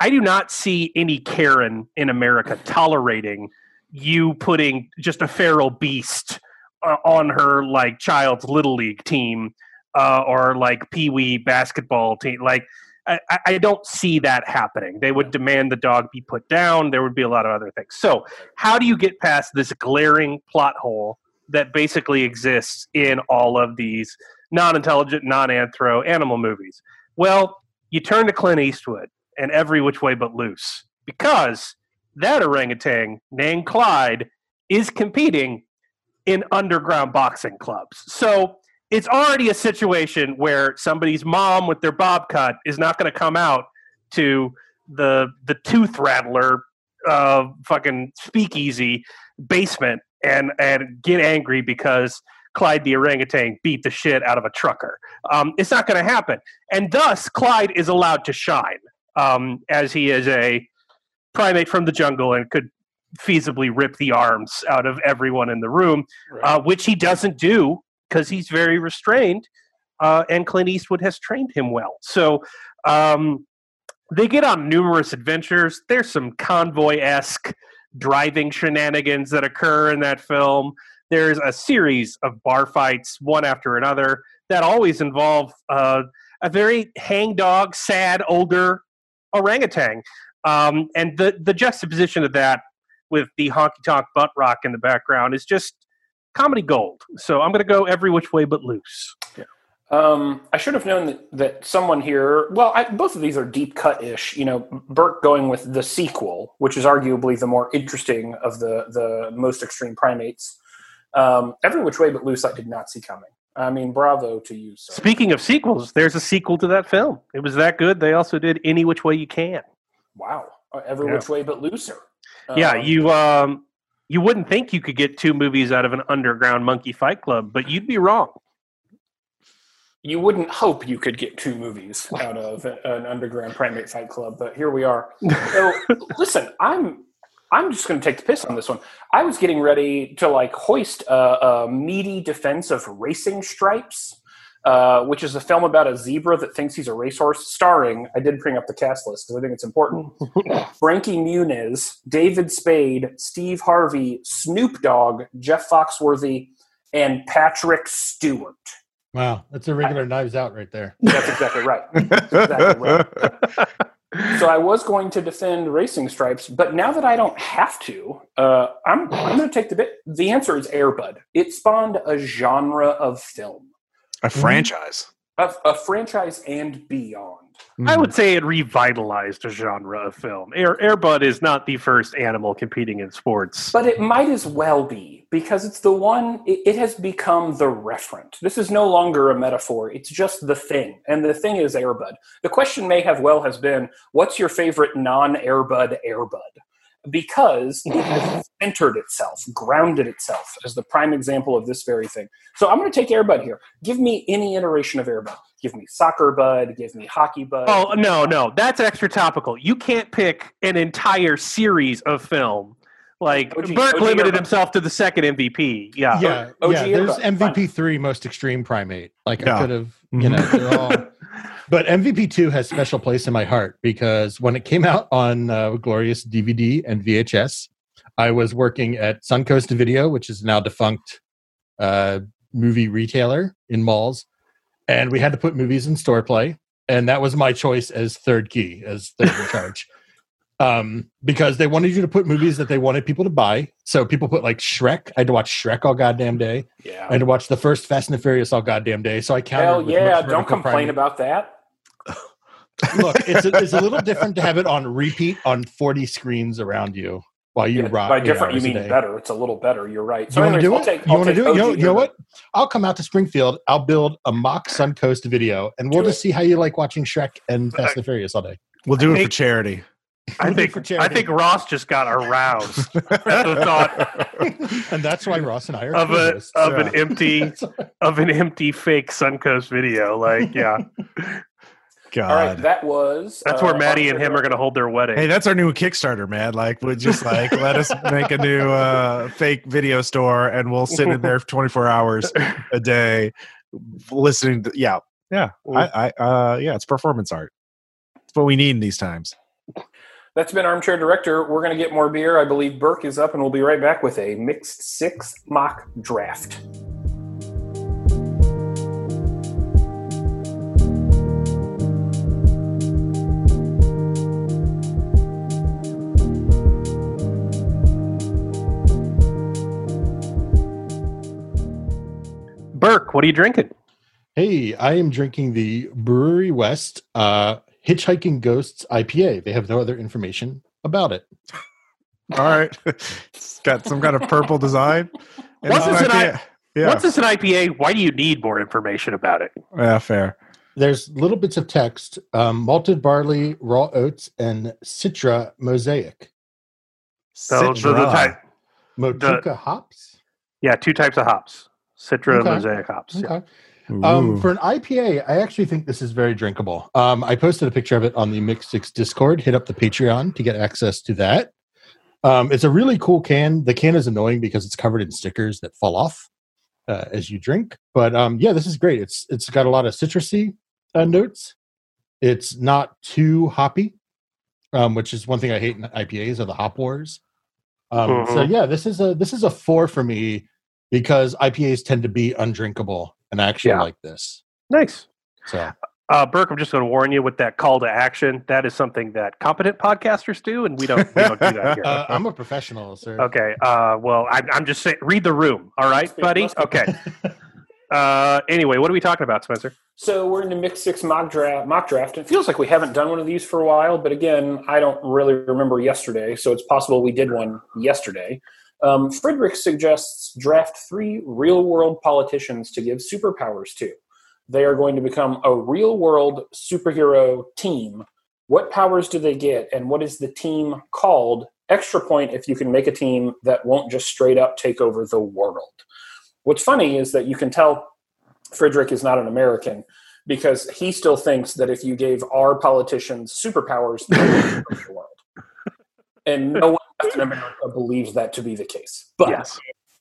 I do not see any Karen in America tolerating you putting just a feral beast uh, on her like child's little league team uh, or like pee wee basketball team. Like, I, I- don't see that happening. They would demand the dog be put down. There would be a lot of other things. So, how do you get past this glaring plot hole that basically exists in all of these non intelligent, non anthro animal movies? Well, you turn to Clint Eastwood and Every Which Way But Loose because that orangutan named Clyde is competing in underground boxing clubs. So it's already a situation where somebody's mom with their bob cut is not going to come out to the the tooth rattler uh, fucking speakeasy basement and and get angry because Clyde the orangutan beat the shit out of a trucker. Um, it's not going to happen, and thus Clyde is allowed to shine um, as he is a primate from the jungle and could feasibly rip the arms out of everyone in the room, uh, which he doesn't do because he's very restrained, uh, and Clint Eastwood has trained him well. So um, they get on numerous adventures. There's some convoy esque driving shenanigans that occur in that film. There's a series of bar fights, one after another, that always involve uh, a very hangdog, sad, older orangutan. Um, and the, the juxtaposition of that with the honky tonk butt rock in the background is just comedy gold. So I'm going to go every which way but loose. Um, I should have known that, that someone here. Well, I, both of these are deep cut ish. You know, Birk going with the sequel, which is arguably the more interesting of the the most extreme primates. Um, Every which way but loose, I did not see coming. I mean, bravo to you. Sir. Speaking of sequels, there's a sequel to that film. It was that good. They also did Any Which Way You Can. Wow, Uh, every Yeah. which way but looser. yeah, Um, you um, you wouldn't think you could get two movies out of an underground monkey fight club, but you'd be wrong. you wouldn't hope you could get two movies out of an underground primate fight club, but here we are. So listen, I'm I'm just going to take the piss on this one. I was getting ready to like hoist a, a meaty defense of Racing Stripes, uh, which is a film about a zebra that thinks he's a racehorse, starring. I did bring up the cast list because I think it's important. Frankie Muniz, David Spade, Steve Harvey, Snoop Dogg, Jeff Foxworthy, and Patrick Stewart. Wow, that's a regular Knives Out right there. That's exactly right. exactly right. So I was going to defend Racing Stripes, but now that I don't have to, uh, I'm I'm going to take the bit. The answer is Airbud. It spawned a genre of film, A mm-hmm. franchise. a, a franchise and beyond. I would mm. say it revitalized a genre of film. Air Airbud is not the first animal competing in sports. But it might as well be because it's the one. It, it has become the referent. This is no longer a metaphor. It's just the thing, and the thing is Airbud. The question may have well has been, "What's your favorite non-Airbud Airbud?" Because it has centered itself, grounded itself as the prime example of this very thing. So I'm going to take Airbud here. Give me any iteration of Airbud. Give me soccer bud. Give me hockey bud. Oh no, no, that's extra topical. You can't pick an entire series of film. Like OG Birk OG limited Airbud. himself to the second MVP. Yeah. yeah, OG yeah. There's Airbud, MVP three most extreme primate. Like Yeah. I could have, you know, they're all. But MVP two has special place in my heart because when it came out on uh, glorious DVD and VHS, I was working at Suncoast Video, which is now defunct uh, movie retailer in malls, and we had to put movies in store play, and that was my choice as third key, as third in charge. Um, because they wanted you to put movies that they wanted people to buy. So people put like Shrek. I had to watch Shrek all goddamn day. yeah. I had to watch the first Fast and the Furious all goddamn day. So I counted. Hell with yeah! much Don't complain primate. about that. Look, it's a, it's a little different to have it on repeat on forty screens around you while you Yeah, rock. by different, you mean better. It's a little better. You're right. So you want to do I'll it? take. you want to do it? You know, you know what? I'll come out to Springfield. I'll build a mock Suncoast video, and we'll Do just see how you like watching Shrek and Fast and the Furious all day. We'll do I it for charity. I We'll do it think I think Ross just got aroused at the thought and that's why Ross and I are of a co-hosts. of an empty of an empty fake Suncoast video. Like, yeah, God. All right, that was. that's uh, where Maddie and him are going to hold their wedding. Hey, that's our new Kickstarter, man. Like, we just like let us make a new uh, fake video store, and we'll sit in there for 24 hours a day, listening. to Yeah, yeah, I, I, uh, yeah, it's performance art. It's what we need in these times. That's been Armchair Director. We're going to get more beer. I believe Birk is up, and we'll be right back with a mixed six mock draft. Birk, what are you drinking? Hey, I am drinking the Brouwerij West uh, Hitchhiking Ghosts IPA. They have no other information about it. All right, it's got some kind of purple design. And Once it's it's an IPA. yeah, Once it's an IPA, why do you need more information about it? yeah, fair. There's little bits of text: um, malted barley, raw oats, and Citra mosaic. So, so the Citra. type, Motueka hops. yeah, two types of hops: Citra, Okay. Mosaic hops. yeah. Um, for an IPA, I actually think this is very drinkable. Um, I posted a picture of it on the Mixed Six Discord. Hit up the Patreon to get access to that. Um, it's a really cool can. The can is annoying because it's covered in stickers that fall off uh, as you drink. But um, yeah, this is great. It's it's got a lot of citrusy uh, notes. It's not too hoppy, um, which is one thing I hate in IPAs are the hop wars. Um, So Mhm. yeah, this is a this is a four for me because IPAs tend to be undrinkable, and I actually Yeah. like this. Nice. So Uh, Birk, I'm just going to warn you with that call to action. That is something that competent podcasters do, and we don't. We don't do that here. uh, I'm a professional, sir. Okay. Uh, well, I'm, I'm just saying. Read the room. All right, buddy. Okay. Uh, anyway, what are we talking about, Spencer? So we're in the Mixed Six mock draft. Mock draft. It feels like we haven't done one of these for a while, but again, I don't really remember yesterday, so it's possible we did one yesterday. Um, Friedrich suggests draft three real-world politicians to give superpowers to. They are going to become a real-world superhero team. What powers do they get, and what is the team called extra point if you can make a team that won't just straight up take over the world. What's funny is that you can tell Frederick is not an American because he still thinks that if you gave our politicians superpowers, they would the world. And no in America believes that to be the case. But yes.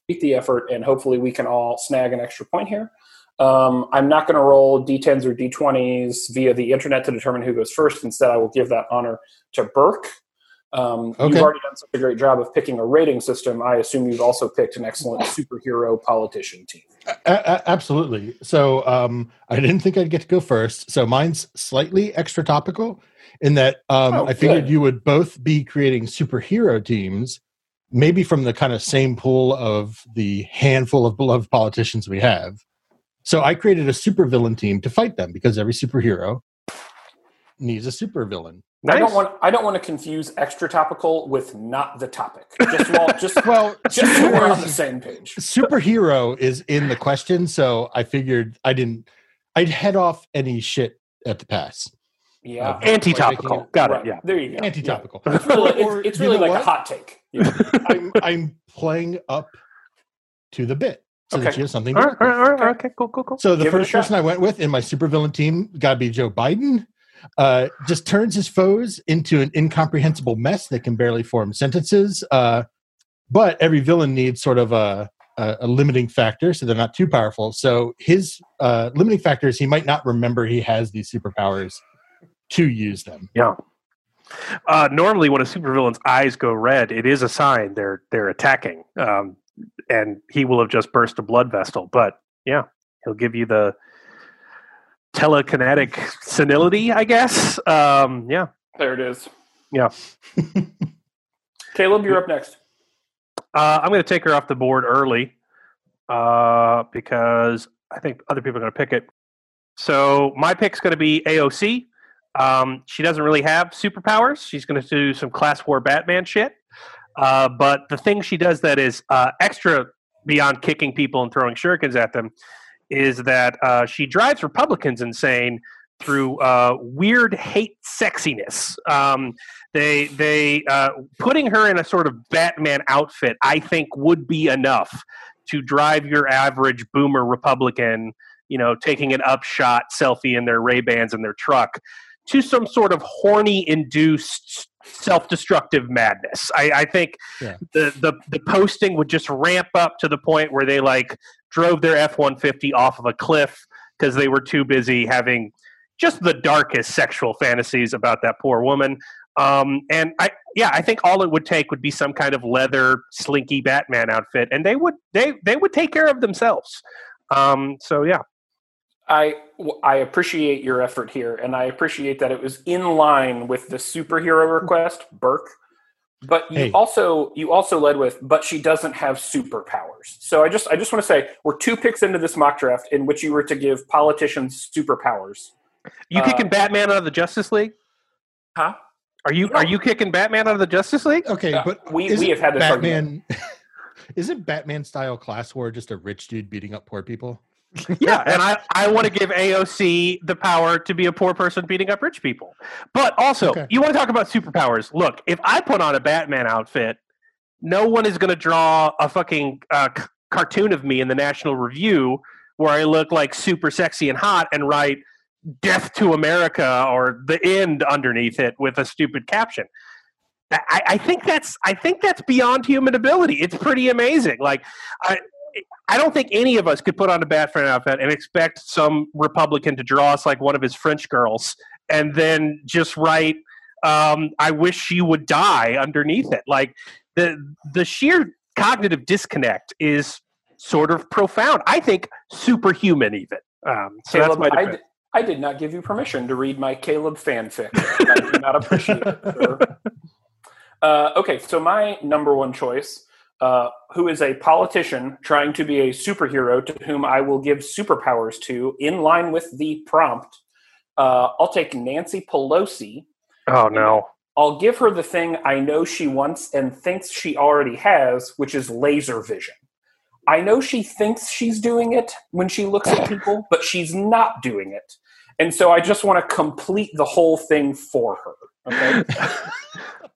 Beat the effort, and hopefully we can all snag an extra point here. Um, I'm not going to roll d10s or d20s via the internet to determine who goes first. Instead, I will give that honor to Birk. Um, Okay. You've already done such a great job of picking a rating system. I assume you've also picked an excellent superhero politician team. A- a- absolutely. So um, I didn't think I'd get to go first. So mine's slightly extra topical in that um, Oh, I figured good. you would both be creating superhero teams, maybe from the kind of same pool of the handful of beloved politicians we have. So I created a supervillain team to fight them because every superhero needs a supervillain. I don't want I don't want to confuse extra topical with not the topic. Just well, just Well, just so we're on the same page. superhero is in the question, so I figured I didn't. I'd head off any shit at the pass. Yeah, Anti-topical. Like Got Right. it. Yeah. There you go. Anti-topical. Yeah. It's really, Or it's, it's you really know like what? a hot take. Yeah. I'm I'm playing up to the bit so that Okay. you have something. All To right, all right, all right. Okay, cool, cool, cool. So the Give first person I went with in my supervillain team got to be Joe Biden. Uh, just turns his foes into an incomprehensible mess that can barely form sentences. Uh, but every villain needs sort of a, a, a limiting factor, so they're not too powerful. So his uh, limiting factor is he might not remember he has these superpowers to use them. Yeah. Uh, normally, when a supervillain's eyes go red, it is a sign they're they're attacking, um, and he will have just burst a blood vessel. But yeah, he'll give you the telekinetic senility, I guess. Um, yeah. There it is. Yeah. Caleb, you're up next. Uh, I'm going to take her off the board early uh, because I think other people are going to pick it. So my pick's going to be AOC. Um, she doesn't really have superpowers. She's going to do some class war Batman shit. Uh, but the thing she does that is uh, extra beyond kicking people and throwing shurikens at them is that uh, she drives Republicans insane through uh, weird hate sexiness. Um, they they uh, putting her in a sort of Batman outfit, I think, would be enough to drive your average boomer Republican, you know, taking an upshot selfie in their Ray Bans in their truck, to some sort of horny induced self-destructive madness. I, I think Yeah. the, the the posting would just ramp up to the point where they like drove their F one fifty off of a cliff because they were too busy having just the darkest sexual fantasies about that poor woman. Um, and I, yeah, I think all it would take would be some kind of leather slinky Batman outfit, and they would they they would take care of themselves. Um, so yeah, I I appreciate your effort here, and I appreciate that it was in line with the superhero request, Birk. But you Hey. also you also led with, but she doesn't have superpowers. So I just I just want to say we're two picks into this mock draft in which you were to give politicians superpowers. you Uh, kicking Batman out of the Justice League? Huh? Are you are you kicking Batman out of the Justice League? Okay, Uh, but we- we have had this Batman. isn't Batman style class war just a rich dude beating up poor people? yeah, and I, I want to give AOC the power to be a poor person beating up rich people. But also, Okay. you want to talk about superpowers. Look, if I put on a Batman outfit, no one is going to draw a fucking uh, c- cartoon of me in the National Review where I look like super sexy and hot and write "Death to America" or "The End" underneath it with a stupid caption. I, I think that's I think that's beyond human ability. It's pretty amazing. Like I I don't think any of us could put on a Batman outfit and expect some Republican to draw us like one of his French girls and then just write um, I wish she would die underneath it. Like the the sheer cognitive disconnect is sort of profound. I think superhuman even. Um, so Caleb, that's my I, defense. d- I did not give you permission to read my Caleb fanfic. I do not appreciate it. Uh, okay, so my number one choice, uh, who is a politician trying to be a superhero to whom I will give superpowers to, in line with the prompt, uh, I'll take Nancy Pelosi. Oh no. I'll give her the thing I know she wants and thinks she already has, which is laser vision. I know she thinks she's doing it when she looks at people, but she's not doing it. And so I just want to complete the whole thing for her. Okay.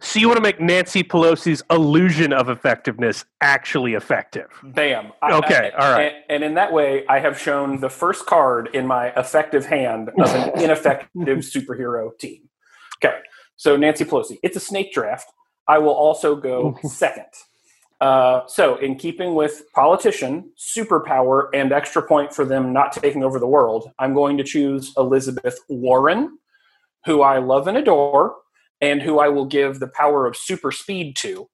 So you want to make Nancy Pelosi's illusion of effectiveness actually effective? Bam. I- Okay, I- all right. And, and in that way, I have shown the first card in my effective hand of an ineffective superhero team. Okay, so Nancy Pelosi. It's a snake draft. I will also go second. Uh, so, in keeping with politician, superpower, and extra point for them not taking over the world, I'm going to choose Elizabeth Warren, who I love and adore, and who I will give the power of super speed to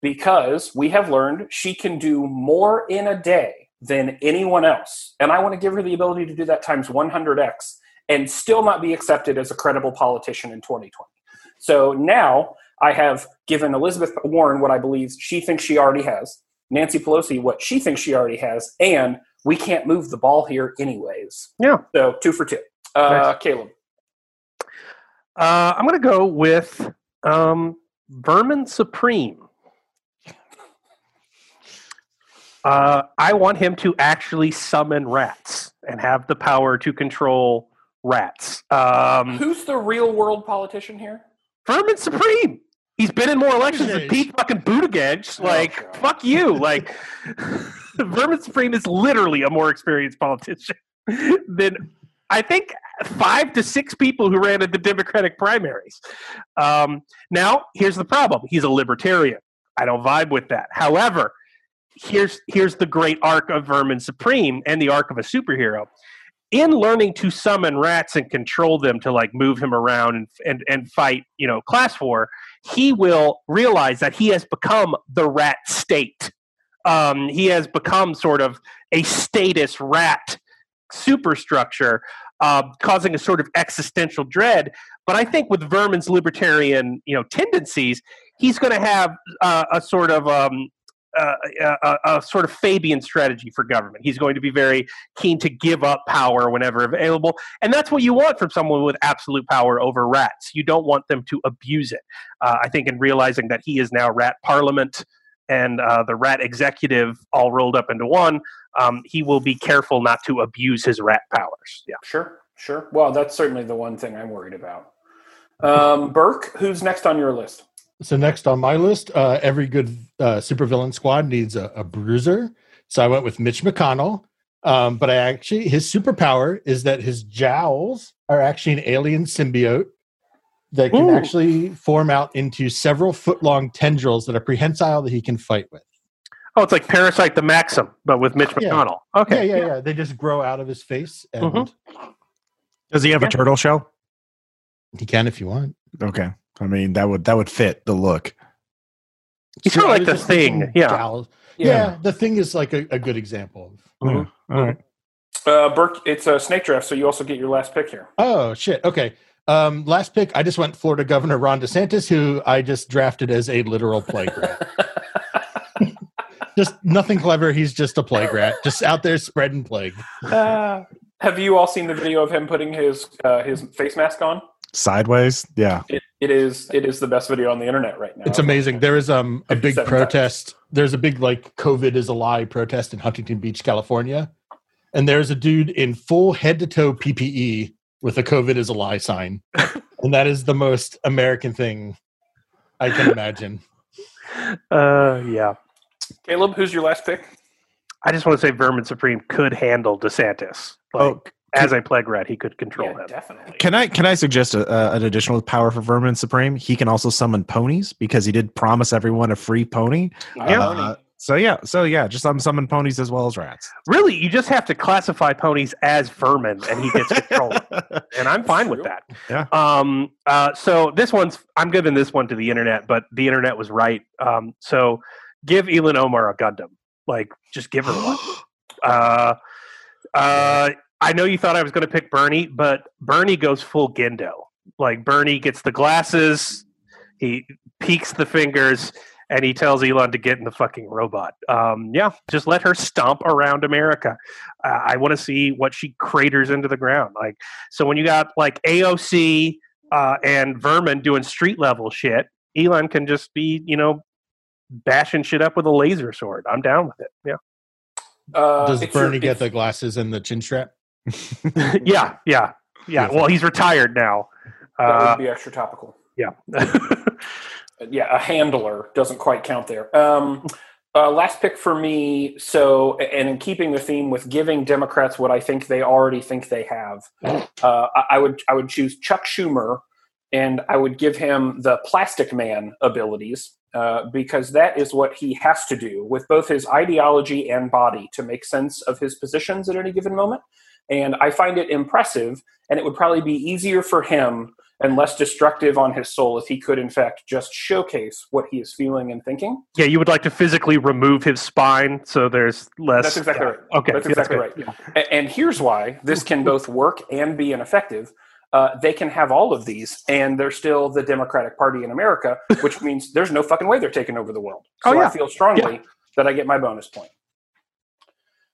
because we have learned she can do more in a day than anyone else. And I want to give her the ability to do that times 100x and still not be accepted as a credible politician in 2020. So now I have given Elizabeth Warren what I believe she thinks she already has, Nancy Pelosi what she thinks she already has, and we can't move the ball here anyways. Yeah. So two for two. Uh, Nice. Caleb. Uh, I'm going to go with um, Vermin Supreme. Uh, I want him to actually summon rats and have the power to control rats. Um, Who's the real world politician here? Vermin Supreme. He's been in more elections than Buttigieg. Pete fucking Buttigieg. Oh, Like, God. fuck you. Like, Vermin Supreme is literally a more experienced politician than I think five to six people who ran in the Democratic primaries. Um, now, here's the problem: he's a libertarian. I don't vibe with that. However, here's here's the great arc of Vermin Supreme and the arc of a superhero. In learning to summon rats and control them to like move him around and and, and fight, you know, class war, he will realize that he has become the rat state. Um, he has become sort of a status rat superstructure, uh, causing a sort of existential dread. But I think with Vermin's libertarian, you know, tendencies, he's going to have uh, a sort of um, uh, a, a, a sort of Fabian strategy for government. He's going to be very keen to give up power whenever available, and that's what you want from someone with absolute power over rats. You don't want them to abuse it. Uh, I think in realizing that he is now rat parliament and uh, the rat executive all rolled up into one, um, he will be careful not to abuse his rat powers. Yeah. Sure, sure. Well, that's certainly the one thing I'm worried about. Um, Birk, who's next on your list? So next on my list, uh, every good uh, supervillain squad needs a, a bruiser. So I went with Mitch McConnell. Um, but I actually his superpower is that his jowls are actually an alien symbiote that can Ooh. actually form out into several foot long tendrils that are prehensile that he can fight with. Oh, it's like Parasyte the Maxim, but with Mitch Yeah. McConnell. Okay. Yeah, yeah, yeah. They just grow out of his face, and Mhm. Does he have Yeah. a turtle shell? he can if you want. Okay. I mean that would that would fit the look. He's So sort of like the thing. Yeah. jowls. Yeah. the thing is like a, a good example of Yeah. All right. Uh, Birk, it's a snake draft, so you also get your last pick here. Oh shit. Okay. Um, last pick, I just went Florida Governor Ron DeSantis, who I just drafted as a literal plague rat. just nothing clever. He's just a plague rat, just out there spreading plague. Uh, have you all seen the video of him putting his uh, his face mask on? Sideways. Yeah. It, it is it is the best video on the internet right now. It's amazing. There is um a big 57 protest. There's a big like COVID is a lie protest in Huntington Beach, California, and there's a dude in full head to toe PPE with a COVID is a lie sign, and that is the most American thing I can imagine. Uh, yeah. Caleb, who's your last pick? I just want to say Vermin Supreme could handle DeSantis. Like, Oh, as a plague rat, he could control Yeah, him. definitely. Can I can I suggest a, uh, an additional power for Vermin Supreme? He can also summon ponies because he did promise everyone a free pony. Yeah. Uh, so yeah, so yeah, just um, summon ponies as well as rats. Really, you just have to classify ponies as vermin, and he gets control. and I'm fine with that. Yeah. Um. Uh. So this one's I'm giving this one to the internet, but the internet was right. Um. So give Ilhan Omar a Gundam. Like, just give her one. Uh. Uh. I know you thought I was going to pick Bernie, but Bernie goes full Gendo. Like Bernie gets the glasses, he peeks the fingers, and he tells Ilhan to get in the fucking robot. Um, yeah, just let her stomp around America. Uh, I want to see what she craters into the ground. Like, so when you got like AOC uh, and Vermin doing street level shit, Ilhan can just be, you know, bashing shit up with a laser sword. I'm down with it. Yeah, Uh, Does Bernie get the glasses and the chin strap? yeah, yeah, yeah. Well, he's retired now. That Uh, would be extra topical. yeah. yeah, a handler doesn't quite count there. Um, uh, last pick for me. So, and in keeping the theme with giving Democrats what I think they already think they have, uh, I, I would I would choose Chuck Schumer, and I would give him the Plastic Man abilities uh, because that is what he has to do with both his ideology and body to make sense of his positions at any given moment. And I find it impressive, and it would probably be easier for him and less destructive on his soul if he could, in fact, just showcase what he is feeling and thinking. Yeah, you would like to physically remove his spine so there's less. That's exactly yeah. right. Okay, That's exactly good. right. Yeah. And here's why this can both work and be ineffective. Uh, they can have all of these, and they're still the Democratic Party in America, which means there's no fucking way they're taking over the world. So Oh, yeah. I feel strongly that I get my bonus point.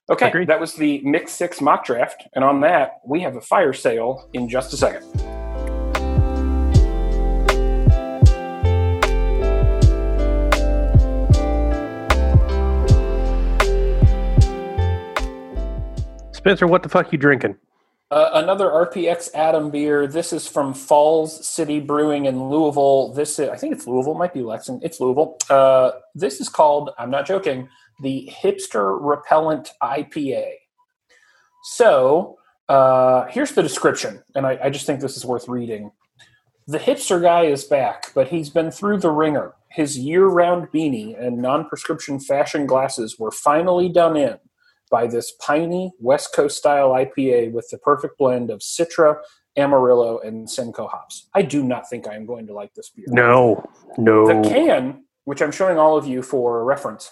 Okay, Agreed. that was the Mixed Six mock draft, and on that we have a fire sale in just a second. Spencer, what the fuck you drinking? Uh, another RPX Adam beer. This is from Falls City Brewing in Louisville. This is, I think it's Louisville, might be Lexington. It's Louisville. Uh, this is called, I'm not joking, the Hipster Repellent IPA. So uh, here's the description, and I, I just think this is worth reading. The hipster guy is back, but he's been through the ringer. His year round beanie and non prescription fashion glasses were finally done in by this piney West Coast style IPA with the perfect blend of Citra, Amarillo, and Simcoe hops. I do not think I am going to like this beer. No, no. The can, which I'm showing all of you for reference,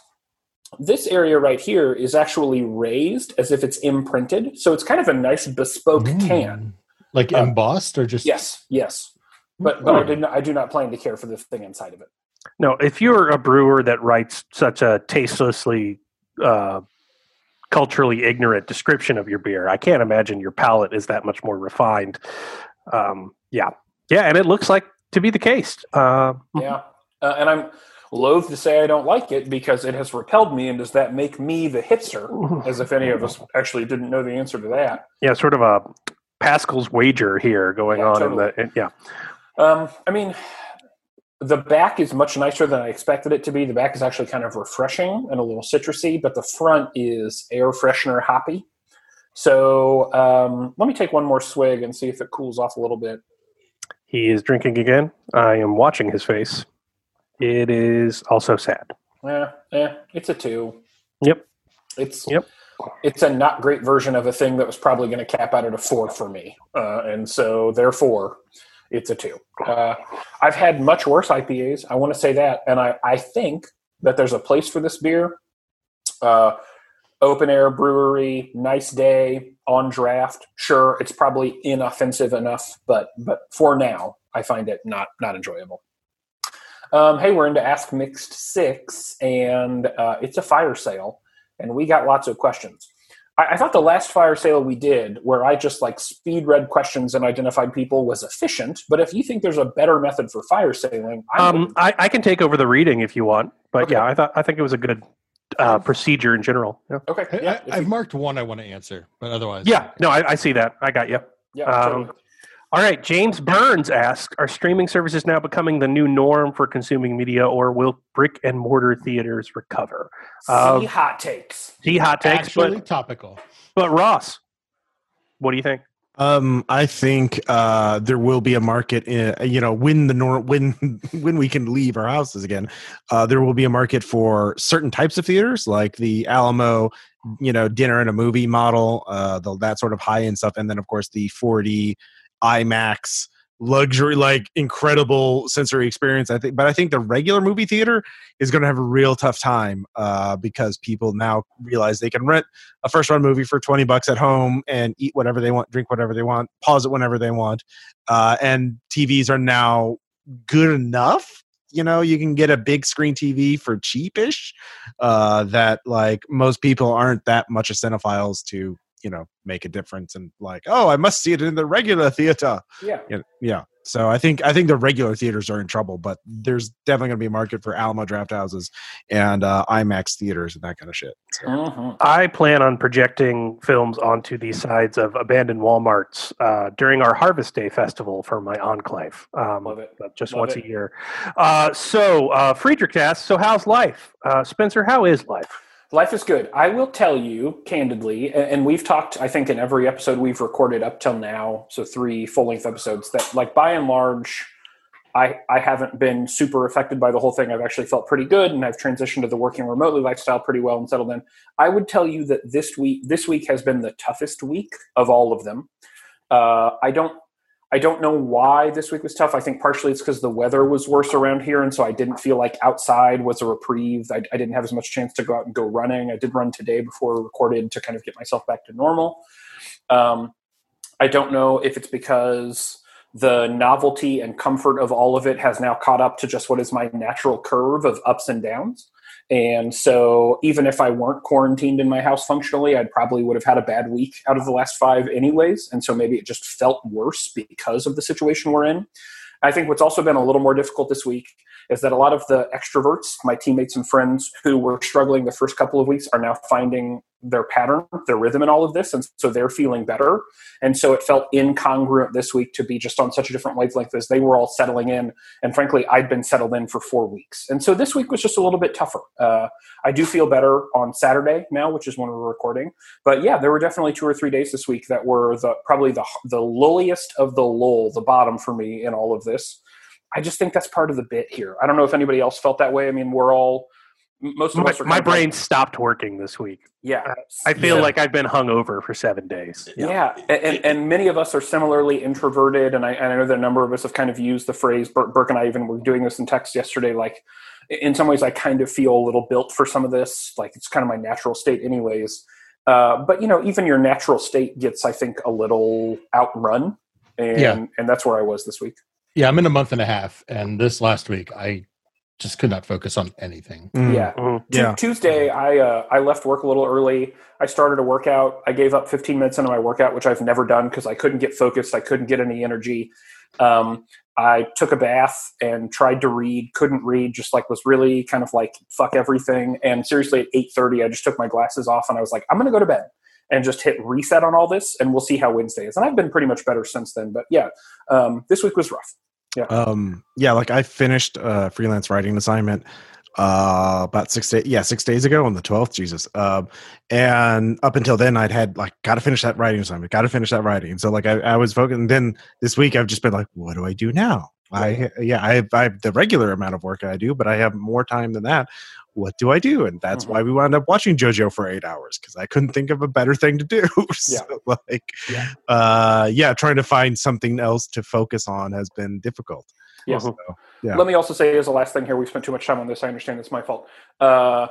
this area right here is actually raised as if it's imprinted. So it's kind of a nice bespoke Mm. can. Like Uh, embossed or just Yes, yes. But, but I, did not, I do not plan to care for the thing inside of it. No, if you're a brewer that writes such a tastelessly, uh, culturally ignorant description of your beer, I can't imagine your palate is that much more refined. Um, yeah, yeah, and it looks like to be the case. Uh, Yeah. Uh, and I'm loath to say I don't like it because it has repelled me. And does that make me the hipster? As if any of us actually didn't know the answer to that. yeah, sort of a Pascal's wager here going Yeah, on totally. in the in- yeah. Um, I mean, the back is much nicer than I expected it to be. The back is actually kind of refreshing and a little citrusy, but the front is air freshener hoppy. So um, let me take one more swig and see if it cools off a little bit. He is drinking again. I am watching his face. It is also sad. Yeah, yeah, it's a two. Yep. It's Yep. It's a not great version of a thing that was probably going to cap out at a four for me, uh, and so therefore, it's a two. Uh, I've had much worse IPAs. I want to say that, and I I think that there's a place for this beer. Uh, open air brewery, nice day on draft. Sure, it's probably inoffensive enough, but but for now, I find it not not enjoyable. Um, hey, we're into Ask Mixed Six, and uh, it's a fire sale, and we got lots of questions. I, I thought the last fire sale we did, where I just like speed read questions and identified people, was efficient. But if you think there's a better method for fire sailing, I'm Um, I, I can take over the reading if you want, but Okay. yeah, I thought I think it was a good uh, procedure in general. Yeah, okay. I, Yeah, if I, have you- marked one I want to answer, but otherwise, yeah no, I, I see that. I got you. yeah, um, totally. All right, James Burns asks: Are streaming services now becoming the new norm for consuming media, or will brick and mortar theaters recover? uh, See hot takes. See hot takes, actually but topical. but Ross, what do you think? Um, I think uh, there will be a market. In, you know, when the nor- when when we can leave our houses again, uh, there will be a market for certain types of theaters, like the Alamo, you know, dinner and a movie model, uh, the, that sort of high end stuff, and then of course the 4D IMAX luxury, like incredible sensory experience. I think, but I think the regular movie theater is going to have a real tough time uh, because people now realize they can rent a first run movie for 20 bucks at home and eat whatever they want, drink whatever they want, pause it whenever they want. Uh, and TVs are now good enough. You know, you can get a big screen TV for cheapish. Uh, that like most people aren't that much of cinephiles to, you know, make a difference and like, oh, I must see it in the regular theater. Yeah. Yeah, yeah. So I think I think the regular theaters are in trouble, but there's definitely going to be a market for Alamo draft houses and uh, IMAX theaters and that kind of shit. So, Mhm. I plan on projecting films onto the sides of abandoned WalMarts uh, during our Harvest Day festival for my enclave. Um, Love it. just Love once it. a year. Uh, so, uh, Friedrich asks, so how's life? Uh, Spencer, how is life? Life is good. I will tell you candidly, and we've talked, I think, in every episode we've recorded up till now, so three full length episodes, that, like, by and large, I, I haven't been super affected by the whole thing. I've actually felt pretty good, and I've transitioned to the working remotely lifestyle pretty well and settled in. I would tell you that this week, this week has been the toughest week of all of them. Uh, I don't I don't know why this week was tough. I think partially it's because the weather was worse around here, and so I didn't feel like outside was a reprieve. I, I didn't have as much chance to go out and go running. I did run today before recorded to kind of get myself back to normal. Um, I don't know if it's because the novelty and comfort of all of it has now caught up to just what is my natural curve of ups and downs. And so, even if I weren't quarantined in my house functionally, I probably would have had a bad week out of the last five, anyways. And so, maybe it just felt worse because of the situation we're in. I think what's also been a little more difficult this week is that a lot of the extroverts, my teammates and friends who were struggling the first couple of weeks, are now finding their pattern, their rhythm in all of this. And so they're feeling better. And so it felt incongruent this week to be just on such a different wavelength as they were all settling in. And frankly, I'd been settled in for four weeks. And so this week was just a little bit tougher. Uh, I do feel better on Saturday now, which is when we're recording. But yeah, there were definitely two or three days this week that were the probably the the lowliest of the lull, the bottom for me in all of this. I just think that's part of the bit here. I don't know if anybody else felt that way. I mean, we're all most of My, us are my kind of like- brain stopped working this week. yeah. I feel Yeah. like I've been hungover for seven days. Yeah, And, and, and many of us are similarly introverted, and I, and I know that a number of us have kind of used the phrase. Birk, Birk and I even were doing this in text yesterday. Like, in some ways, I kind of feel a little built for some of this. Like, it's kind of my natural state, anyways. Uh, but you know, even your natural state gets, I think, a little outrun, and Yeah. and that's where I was this week. Yeah, I'm in a month and a half, and this last week I just could not focus on anything. mm, Yeah, Mhm. Tu- Yeah. Tuesday, I uh, I left work a little early. I started a workout. I gave up 15 minutes into my workout, which I've never done because I couldn't get focused. I couldn't get any energy. Um, I took a bath and tried to read. Couldn't read. Just like was really kind of like fuck everything. And seriously, at 8:30, I just took my glasses off and I was like, I'm going to go to bed and just hit reset on all this, and we'll see how Wednesday is. And I've been pretty much better since then. But yeah, um, this week was rough. Um, yeah, like I finished a freelance writing assignment uh about six days yeah six days ago on the 12th jesus um and up until then i'd had like gotta finish that writing assignment gotta finish that writing so like i, I was focused and then this week i've just been like what do i do now? I yeah i have, I have the regular amount of work i do but i have more time than that what do i do and that's Mhm. why we wound up watching jojo for eight hours because i couldn't think of a better thing to do so like Yeah. uh yeah trying to find something else to focus on has been difficult Yes. Mhm. Yeah. Let me also say, as a last thing here, we've spent too much time on this. I understand it's my fault. Uh,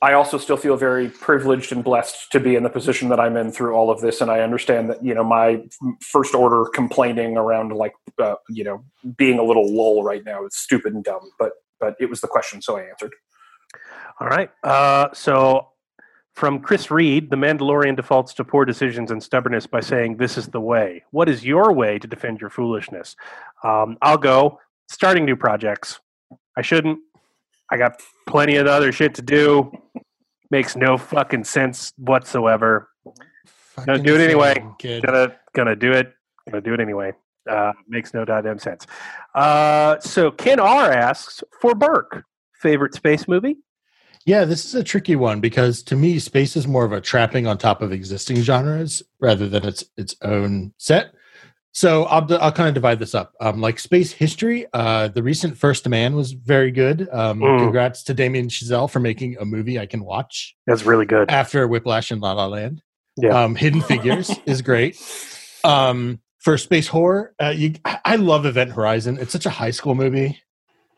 I also still feel very privileged and blessed to be in the position that I'm in through all of this, and I understand that you know my first order complaining around like uh, you know being a little lull right now is stupid and dumb, but but it was the question, so I answered. All right. Uh, so from Chris Reed, the Mandalorian defaults to poor decisions and stubbornness by saying, This is the way. What is your way to defend your foolishness? Um, I'll go. Starting new projects. I shouldn't. I got plenty of other shit to do. Makes no fucking sense whatsoever. Fucking do it anyway. kid. Gonna gonna do it. Gonna do it anyway. Uh, makes no goddamn sense. Uh, so Ken R asks for Birk favorite space movie. Yeah, this is a tricky one because to me, space is more of a trapping on top of existing genres rather than its its own set. So I'll I'll kind of divide this up. Um, like space history, uh, the recent First Man was very good. Um, Mm. Congrats to Damien Chazelle for making a movie I can watch That's really good. after Whiplash and La La Land. Yeah. Um, Hidden Figures is great. Um, for space horror, uh, you, I I love Event Horizon. It's such a high school movie,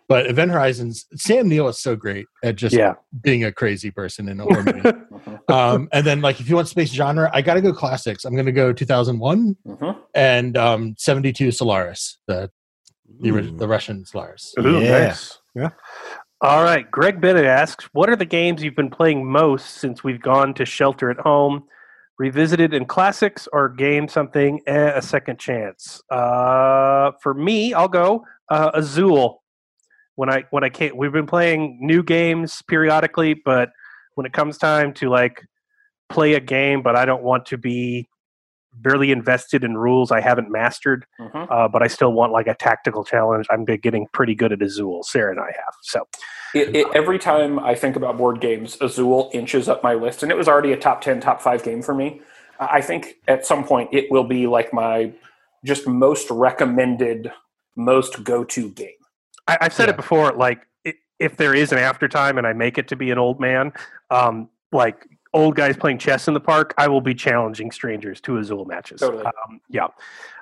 but Event Horizons, Sam Neill is so great at just Yeah. being a crazy person in a horror movie. um, and then, like, if you want space genre, I got to go classics. I'm going to go 2001 Mhm. and um, 72 Solaris, the the, ori- the Russian Solaris. Ooh, Yeah. nice. Yeah. All right. Greg Bennett asks, "What are the games you've been playing most since we've gone to shelter at home? revisited in classics or game something eh, a second chance? Uh, for me, I'll go uh, Azul. When I when I can't, we've been playing new games periodically, but when it comes time to like play a game, but I don't want to be barely invested in rules I haven't mastered, Mhm. uh, but I still want like a tactical challenge. I'm getting pretty good at Azul. Sarah and I have. So It, it, every time I think about board games, Azul inches up my list, and it was already a top ten, top five game for me. I I think at some point it will be like my just most recommended, most go to game. I, I've said Yeah. it before. Like if there is an aftertime and I make it to be an old man, um, like old guys playing chess in the park, I will be challenging strangers to Azul matches. Totally. Um, yeah.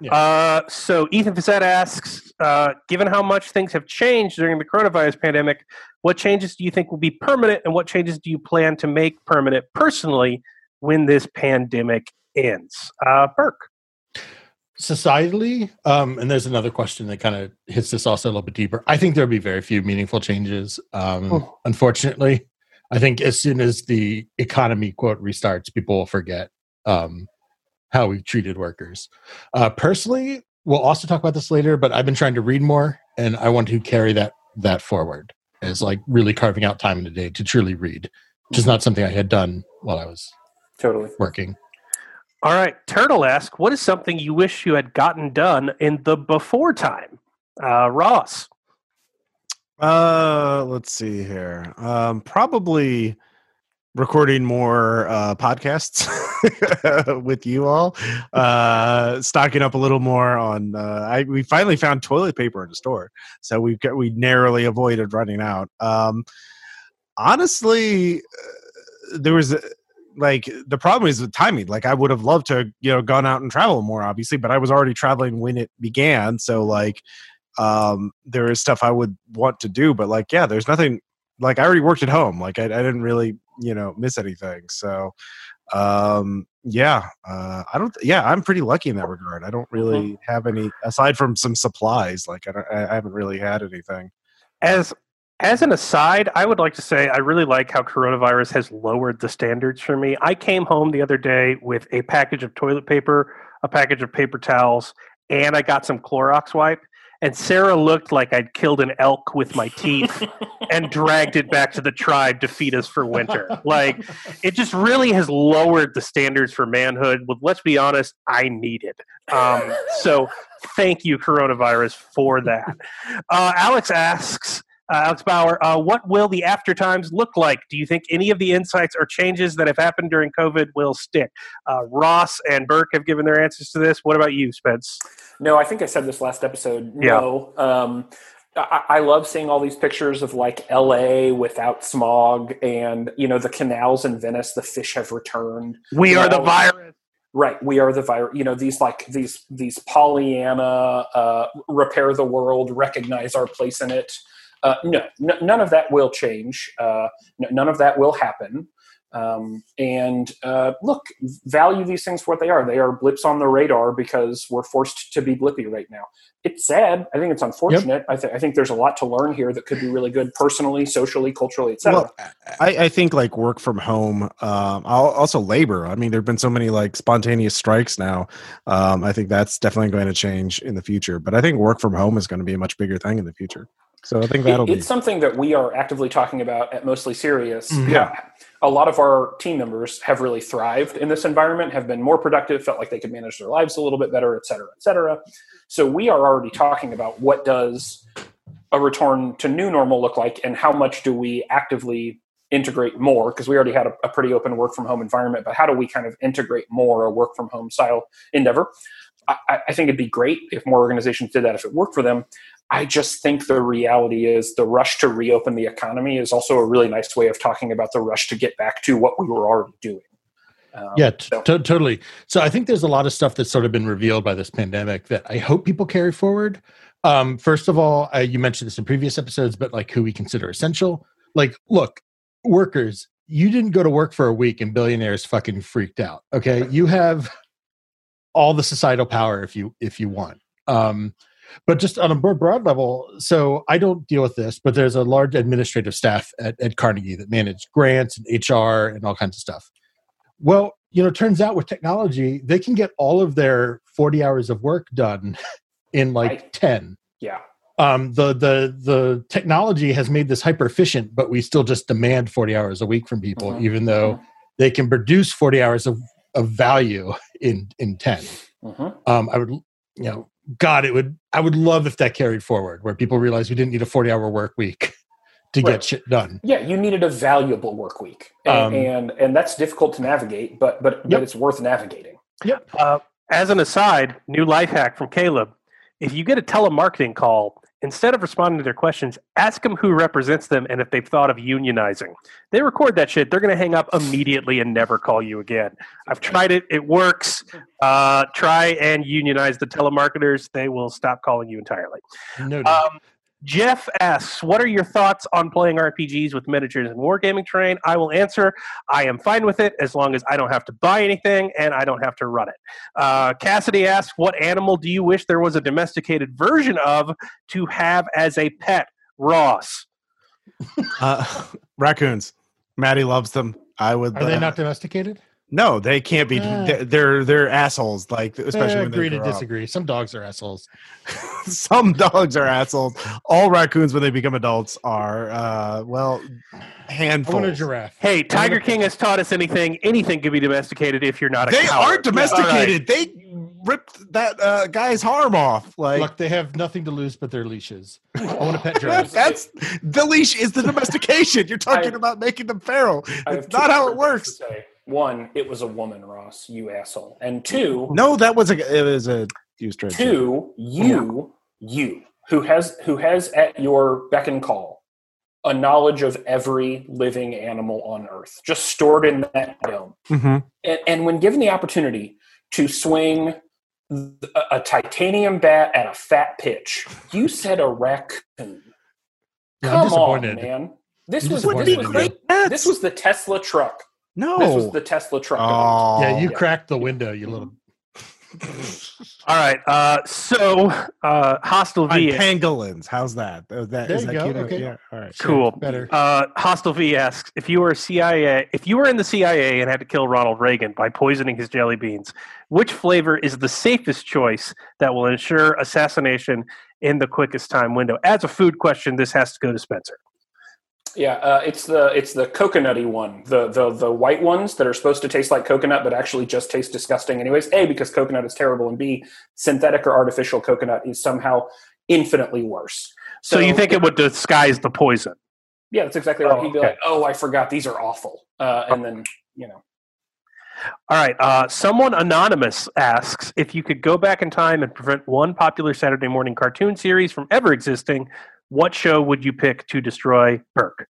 Yeah. Uh, so Ethan Facette asks, uh, given how much things have changed during the coronavirus pandemic, what changes do you think will be permanent, and what changes do you plan to make permanent personally when this pandemic ends? Uh, Birk. Societally um and there's another question that kind of hits this also a little bit deeper. I think there'll be very few meaningful changes um Oh. unfortunately. I think as soon as the economy quote restarts people will forget um how we treated workers. Uh personally we'll also talk about this later but i've been trying to read more and i want to carry that that forward as like really carving out time in the day to truly read which is not something i had done while i was Totally. working All right, Turtle asks, what is something you wish you had gotten done in the before time? Uh, Ross. Uh, let's see here. Um, probably recording more uh, podcasts with you all. Uh, stocking up a little more on. Uh, I we finally found toilet paper in the store, so we we narrowly avoided running out. Um, honestly, uh, there was. uh, Like the problem is the timing. Like I would have loved to, you know, gone out and travel more, obviously, but I was already traveling when it began. So like, um there is stuff i would want to do but like yeah there's nothing like i already worked at home like i, I didn't really you know miss anything so um yeah uh i don't yeah i'm pretty lucky in that regard i don't really have any aside from some supplies like i don't i I haven't really had anything As as an aside, I would like to say I really like how coronavirus has lowered the standards for me. I came home the other day with a package of toilet paper, a package of paper towels, and I got some Clorox wipe. And Sarah looked like I'd killed an elk with my teeth and dragged it back to the tribe to feed us for winter. Like it just really has lowered the standards for manhood. With let's be honest, I needed. Um, so thank you, coronavirus, for that. Uh, Alex asks. Uh, Alex Bauer, uh, what will the after times look like? Do you think any of the insights or changes that have happened during COVID will stick? Uh, Ross and Birk have given their answers to this. What about you, Spence? No, I think I said this last episode. Yeah. No. Um, I, I love seeing all these pictures of like LA without smog and, you know, the canals in Venice, the fish have returned. We are the virus. Right. We are the virus. You know, these like these, these Pollyanna, uh, repair the world, recognize our place in it. Uh, no, n- none of that will change. Uh, n- none of that will happen. Um, and uh, look, value these things for what they are. They are blips on the radar because we're forced to be blippy right now. It's sad. I think it's unfortunate. I, th- I think there's a lot to learn here that could be really good personally, socially, culturally, etc. well I, I think like work from home um I'll also labor i mean there have been so many like spontaneous strikes now um i think that's definitely going to change in the future but i think work from home is going to be a much bigger thing in the future so i think that'll It- be it's something that we are actively talking about at Mostly Serious. Mhm. Yeah. A lot of our team members have really thrived in this environment, have been more productive, felt like they could manage their lives a little bit better, et cetera, et cetera. So we are already talking about what does a return to new normal look like and how much do we actively integrate more because we already had a, a pretty open work from home environment but how do we kind of integrate more a work from home style endeavor I, I- I think it'd be great if more organizations did that if it worked for them I just think the reality is the rush to reopen the economy is also a really nice way of talking about the rush to get back to what we were already doing. Um, yeah t- so- to- totally. So i think there's a lot of stuff that's sort of been revealed by this pandemic that i hope people carry forward. Um first of all uh, you mentioned this in previous episodes but like who we consider essential. Like look workers you didn't go to work for a week and billionaires fucking freaked out okay? You have all the societal power if you if you want. Um but just on a more broad level so i don't deal with this but there's a large administrative staff at, at carnegie that manage grants and hr and all kinds of stuff well you know, it turns out with technology, they can get all of their 40 hours of work done in like Right. 10. Yeah. Um, the the the technology has made this hyper efficient, but we still just demand 40 hours a week from people, Mhm. even though Mhm. they can produce 40 hours of, of value in in 10. hmm Um, I would, you know, God, it would. I would love if that carried forward, where people realize we didn't need a forty-hour work week to Right. get shit done. Yeah, you needed a valuable work week, and Um, and, and that's difficult to navigate, but but, but it's worth navigating. Uh, as an aside, new life hack from Caleb: if you get a telemarketing call, instead of responding to their questions, ask them who represents them and if they've thought of unionizing. They record that shit; they're going to hang up immediately and never call you again. I've tried it; it works. Uh, try and unionize the telemarketers; they will stop calling you entirely. Noted. Um, Jeff asks, "What are your thoughts on playing RPGs with miniatures and wargaming terrain?" I will answer, "I am fine with it as long as I don't have to buy anything and I don't have to run it." Uh, Cassidy asks, "What animal do you wish there was a domesticated version of to have as a pet?" Ross. Uh, raccoons. Maddie loves them. I would. Are they uh, not domesticated? No, they can't be. Ah. They're, they're they're assholes. Like especially Eh, when they agree to grow up. disagree. Some dogs are assholes. Some dogs are assholes. All raccoons when they become adults are uh well I want a giraffe. Hey, Tiger King has taught us anything. Anything can be domesticated if you're not a They coward. aren't domesticated. They ripped that uh, guy's arm off. Like Look, they have nothing to lose but their leashes. I want a pet giraffe. that's the leash is the domestication. You're talking I- about making them feral. It's not how it different things works. To say. One, it was a woman, Ross, you asshole, and two, No, that was a it was a used trade. two, you, you, who has who has at your beck and call a knowledge of every living animal on Earth, just stored in that dome. Mhm. and, and when given the opportunity to swing a, a titanium bat at a fat pitch, you said a raccoon. Come on, man. This I'm was, this, was you. the, this was the Tesla truck. No. This was the Tesla truck. oh, Yeah, you yeah. cracked the window, you little. All right. Uh, so, uh, Hostile V. pangolins. How's that? Uh, that There is you that go, cute? okay. Yeah. All right. Cool. Better. Uh, Hostile V asks if you were a CIA, if you were in the CIA and had to kill Ronald Reagan by poisoning his jelly beans, which flavor is the safest choice that will ensure assassination in the quickest time window? As a food question, this has to go to Spencer. Yeah, uh, it's the it's the coconutty one, the the the white ones that are supposed to taste like coconut but actually just taste disgusting anyways. A because coconut is terrible, and B synthetic or artificial coconut is somehow infinitely worse. So, you think it would disguise the poison? Yeah, that's exactly right. Oh, He'd be okay. like, "Oh, I forgot these are awful," uh, and then you know, All right. Uh, someone anonymous asks if you could go back in time and prevent one popular Saturday morning cartoon series from ever existing, what show would you pick to destroy Birk?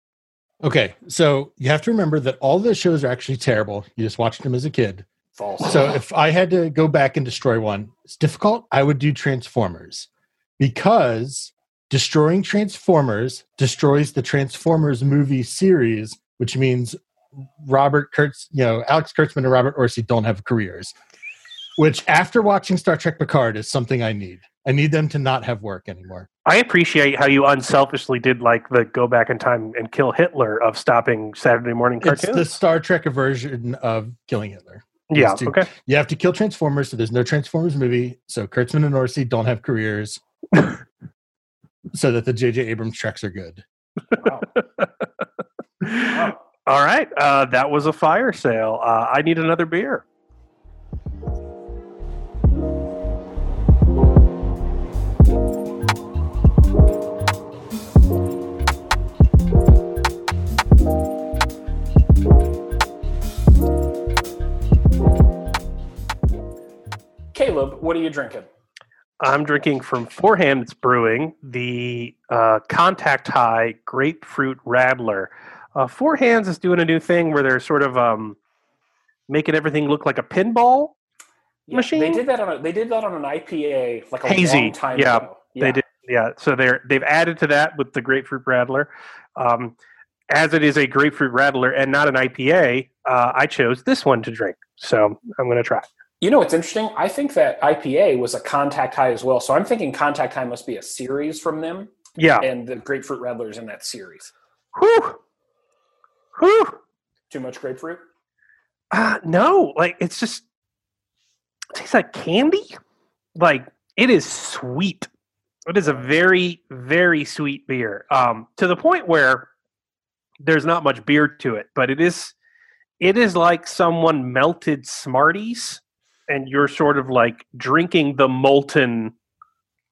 Okay, so you have to remember that all those shows are actually terrible. You just watched them as a kid. false. So if I had to go back and destroy one, it's difficult. I would do Transformers because destroying Transformers destroys the Transformers movie series, which means Robert Kurtz, you know, Alex Kurtzman and Robert Orci don't have careers. Which, after watching Star Trek Picard, is something I need. I need them to not have work anymore. I appreciate how you unselfishly did like the go back in time and kill Hitler of stopping Saturday morning cartoons. It's the Star Trek version of killing Hitler. yeah. too- Okay. You have to kill Transformers, so there's no Transformers movie. So Kurtzman and Orci don't have careers, so that the J.J. Abrams treks are good. Wow. All right. Uh, that was a fire sale. Uh, I need another beer. Caleb, what are you drinking? I'm drinking from Four Hands Brewing the uh, Contact High Grapefruit Radler. Uh, Four Hands is doing a new thing where they're sort of um, making everything look like a pinball. Yeah, Machine? They did that on a, they did that on an IPA like a Hazy, long time yeah. ago. They did, yeah. So they're they've added to that with the Grapefruit Radler. Um, as it is a Grapefruit Radler and not an IPA, uh, I chose this one to drink. So I'm going to try. You know what's interesting? I think that IPA was a Contact High as well. So I'm thinking Contact High must be a series from them, Yeah. and the Grapefruit Radler in that series. Whew. Whew. Too much grapefruit? Uh, no, like it's just it tastes like candy. Like it is sweet. It is a very, very sweet beer. Um, to the point where there's not much beer to it, but it is it is like someone melted Smarties and you're sort of like drinking the molten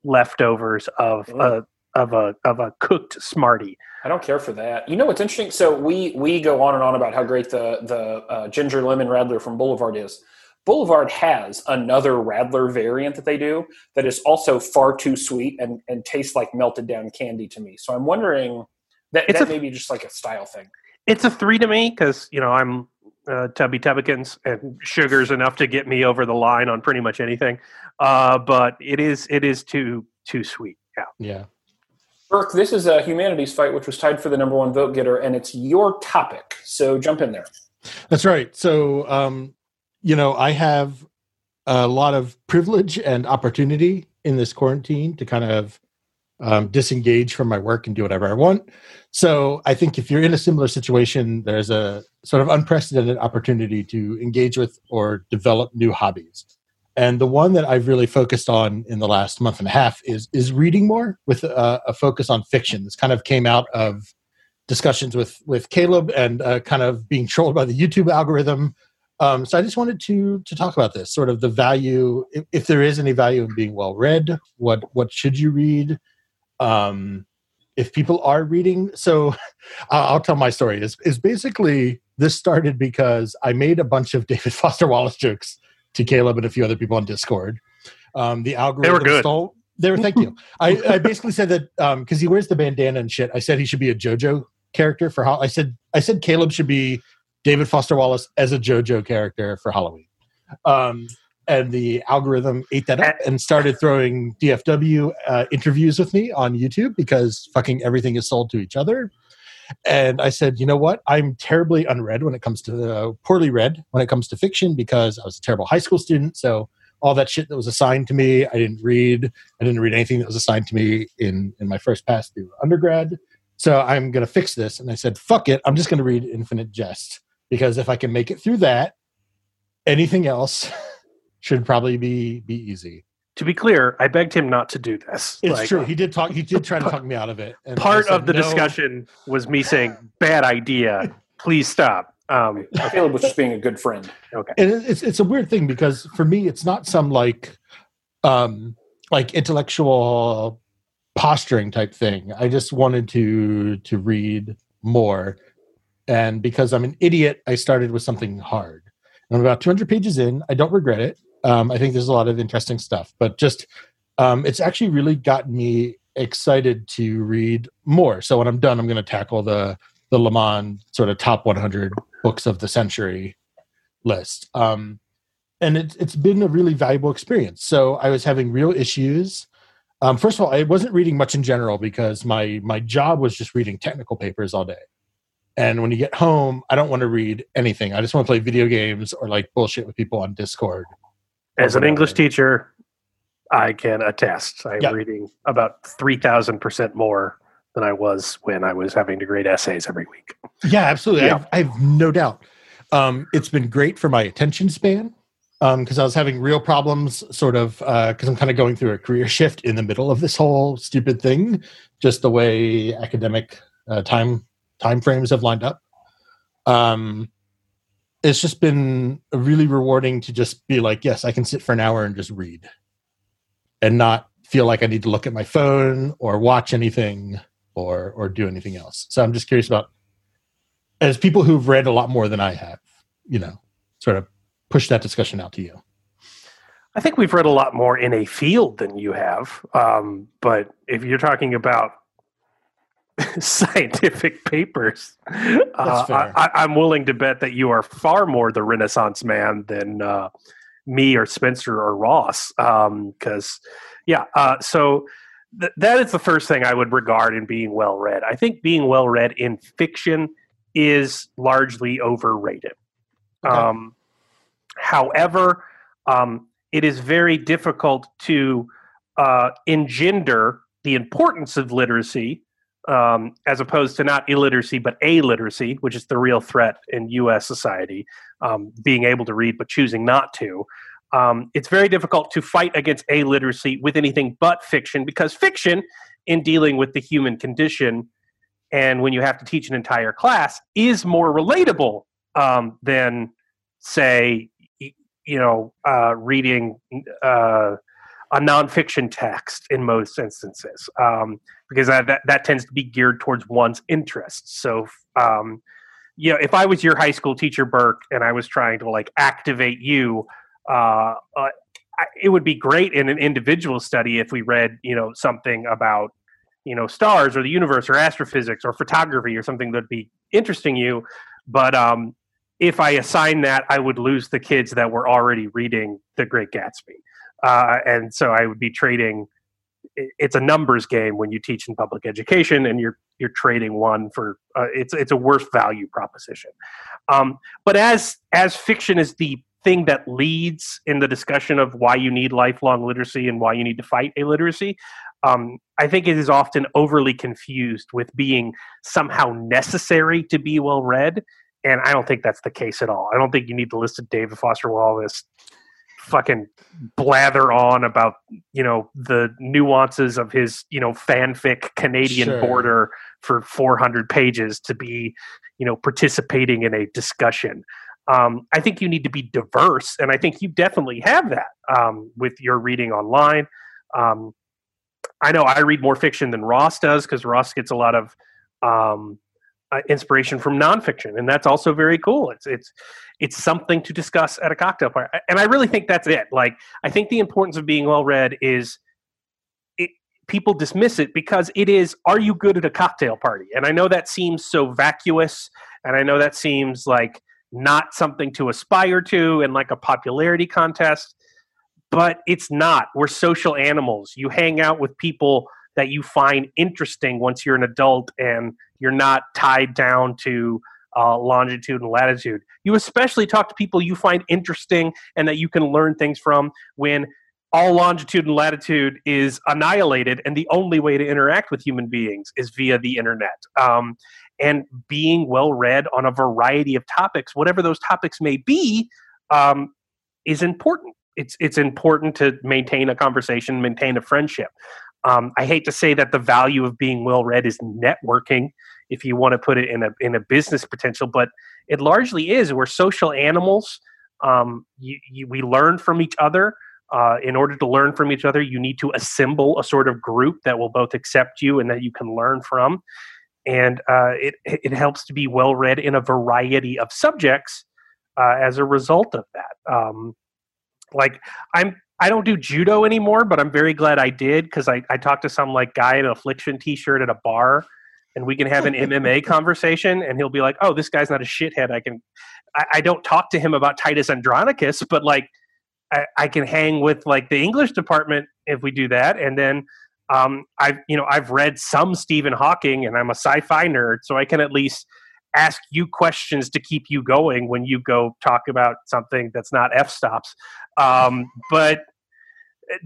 leftovers of a of a of a cooked Smartie. I don't care for that. You know what's interesting? So we we go on and on about how great the the uh, ginger lemon radler from Boulevard is. Boulevard has another radler variant that they do that is also far too sweet and and tastes like melted down candy to me. So I'm wondering that It's that a- may be just like a style thing. It's a three to me because you know I'm uh, Tubby Tubbikins and sugar's enough to get me over the line on pretty much anything. Uh, but it is it is too too sweet. Yeah. Yeah. Birk, this is a humanities fight, which was tied for the number one vote getter, and it's your topic. So jump in there. That's right. So, um, you know, I have a lot of privilege and opportunity in this quarantine to kind of um, disengage from my work and do whatever I want. So, I think if you're in a similar situation, there's a sort of unprecedented opportunity to engage with or develop new hobbies. And the one that I've really focused on in the last month and a half is is reading more with a, a focus on fiction. This kind of came out of discussions with with Caleb and uh, kind of being trolled by the YouTube algorithm. Um, so I just wanted to to talk about this, sort of the value, if, if there is any value in being well read. What what should you read? Um, if people are reading, so I'll, tell my story. Is is basically this started because I made a bunch of David Foster Wallace jokes to Caleb and a few other people on Discord. Um, the algorithm good. stole. They were. Thank you. I, I basically said that because he wears the bandana and shit. I said he should be a JoJo character for how I said I said Caleb should be David Foster Wallace as a JoJo character for Halloween. Um, and the algorithm ate that up and started throwing DFW uh, interviews with me on YouTube because fucking everything is sold to each other. And I said, you know what? I'm terribly unread when it comes to uh, poorly read when it comes to fiction because I was a terrible high school student. So all that shit that was assigned to me, I didn't read. I didn't read anything that was assigned to me in in my first pass through undergrad. So I'm to fix this. And I said, fuck it. I'm just to read Infinite Jest because if I can make it through that, anything else should probably be be easy. To be clear, I begged him not to do this. It's Like, true. He did talk. He did try to talk me out of it. And Part said, of the "No." discussion was me saying, "Bad idea. Please stop." Um, Caleb was just being a good friend. okay. and it's it's a weird thing because for me it's not some like um like intellectual posturing type thing i just wanted to to read more and because i'm an idiot i started with something hard i'm about 200 pages in i don't regret it um, i think there's a lot of interesting stuff but just um, it's actually really gotten me excited to read more so when i'm done i'm going to tackle the the Le Monde sort of top 100 books of the century list. Um, and it, it's been a really valuable experience. So I was having real issues. Um, first of all, I wasn't reading much in general because my my job was just reading technical papers all day. And when you get home, I don't want to read anything. I just want to play video games or like bullshit with people on Discord. As an. English teacher, I can attest. I'm Yeah. reading about three thousand percent more than I was when I was having to grade essays every week. Yeah, absolutely. Yeah. I've, I have no doubt. Um, it's been great for my attention span because I was having real problems, sort of, because I'm kind of going through a career shift in the middle of this whole stupid thing, just the way academic uh, time time frames have lined up. Um, it's just been really rewarding to just be like, yes, I can sit for an hour and just read, and not feel like I need to look at my phone or watch anything or or do anything else. So I'm just curious about as people who've read a lot more than I have, you know, sort of push that discussion out to you. I think we've read a lot more in a field than you have. Um, but if you're talking about scientific papers, uh. I, I, I'm willing to bet that you are far more the Renaissance man than uh, me or Spencer or Ross. Because, yeah, uh, so th- that is the first thing I would regard in being well read. I think being well read in fiction is largely overrated. Okay. Um, however, um, it is very difficult to uh, engender the importance of literacy um, as opposed to not illiteracy but illiteracy, which is the real threat in U.S. society, um, being able to read but choosing not to. Um, it's very difficult to fight against illiteracy with anything but fiction because fiction, in dealing with the human condition, and when you have to teach an entire class, is more relatable um, than, say, you know, uh, reading. Uh, a nonfiction text in most instances um, because that, that, tends to be geared towards one's interests. So, um, you know, if I was your high school teacher, Birk, and I was trying to like activate you, uh, uh, it would be great in an individual study if we read, you know, something about, you know, stars or the universe or astrophysics or photography or something that'd be interesting you. But um, if I assign that, I would lose the kids that were already reading The Great Gatsby uh, and so I would be trading. It's a numbers game when you teach in public education, and you're you're trading one for uh, it's it's a worse value proposition. Um, but as as fiction is the thing that leads in the discussion of why you need lifelong literacy and why you need to fight illiteracy, um, I think it is often overly confused with being somehow necessary to be well read. And I don't think that's the case at all. I don't think you need to list David Foster Wallace fucking blather on about you know the nuances of his you know fanfic Canadian sure. border for 400 pages to be you know participating in a discussion. Um, I think you need to be diverse, and I think you definitely have that um, with your reading online. Um, I know I read more fiction than Ross does because Ross gets a lot of um, uh, inspiration from nonfiction, and that's also very cool. It's it's it's something to discuss at a cocktail party, and I really think that's it. Like I think the importance of being well read is it, people dismiss it because it is are you good at a cocktail party? And I know that seems so vacuous, and I know that seems like not something to aspire to and like a popularity contest, but it's not. We're social animals. You hang out with people that you find interesting once you're an adult and you're not tied down to uh, longitude and latitude. You especially talk to people you find interesting and that you can learn things from when all longitude and latitude is annihilated, and the only way to interact with human beings is via the internet. Um, and being well read on a variety of topics, whatever those topics may be, um, is important. It's it's important to maintain a conversation, maintain a friendship. Um, I hate to say that the value of being well read is networking, if you want to put it in a in a business potential, but it largely is. We're social animals. Um, you, you, we learn from each other. Uh, in order to learn from each other, you need to assemble a sort of group that will both accept you and that you can learn from. And uh, it it helps to be well read in a variety of subjects uh, as a result of that. Um, like I'm I don't do judo anymore, but I'm very glad I did because I, I talked to some like guy in an affliction t-shirt at a bar and we can have an MMA conversation and he'll be like, Oh, this guy's not a shithead. I can I, I don't talk to him about Titus Andronicus, but like I, I, can hang with like the English department if we do that. And then um I've you know, I've read some Stephen Hawking and I'm a sci-fi nerd, so I can at least ask you questions to keep you going when you go talk about something that's not f stops um, but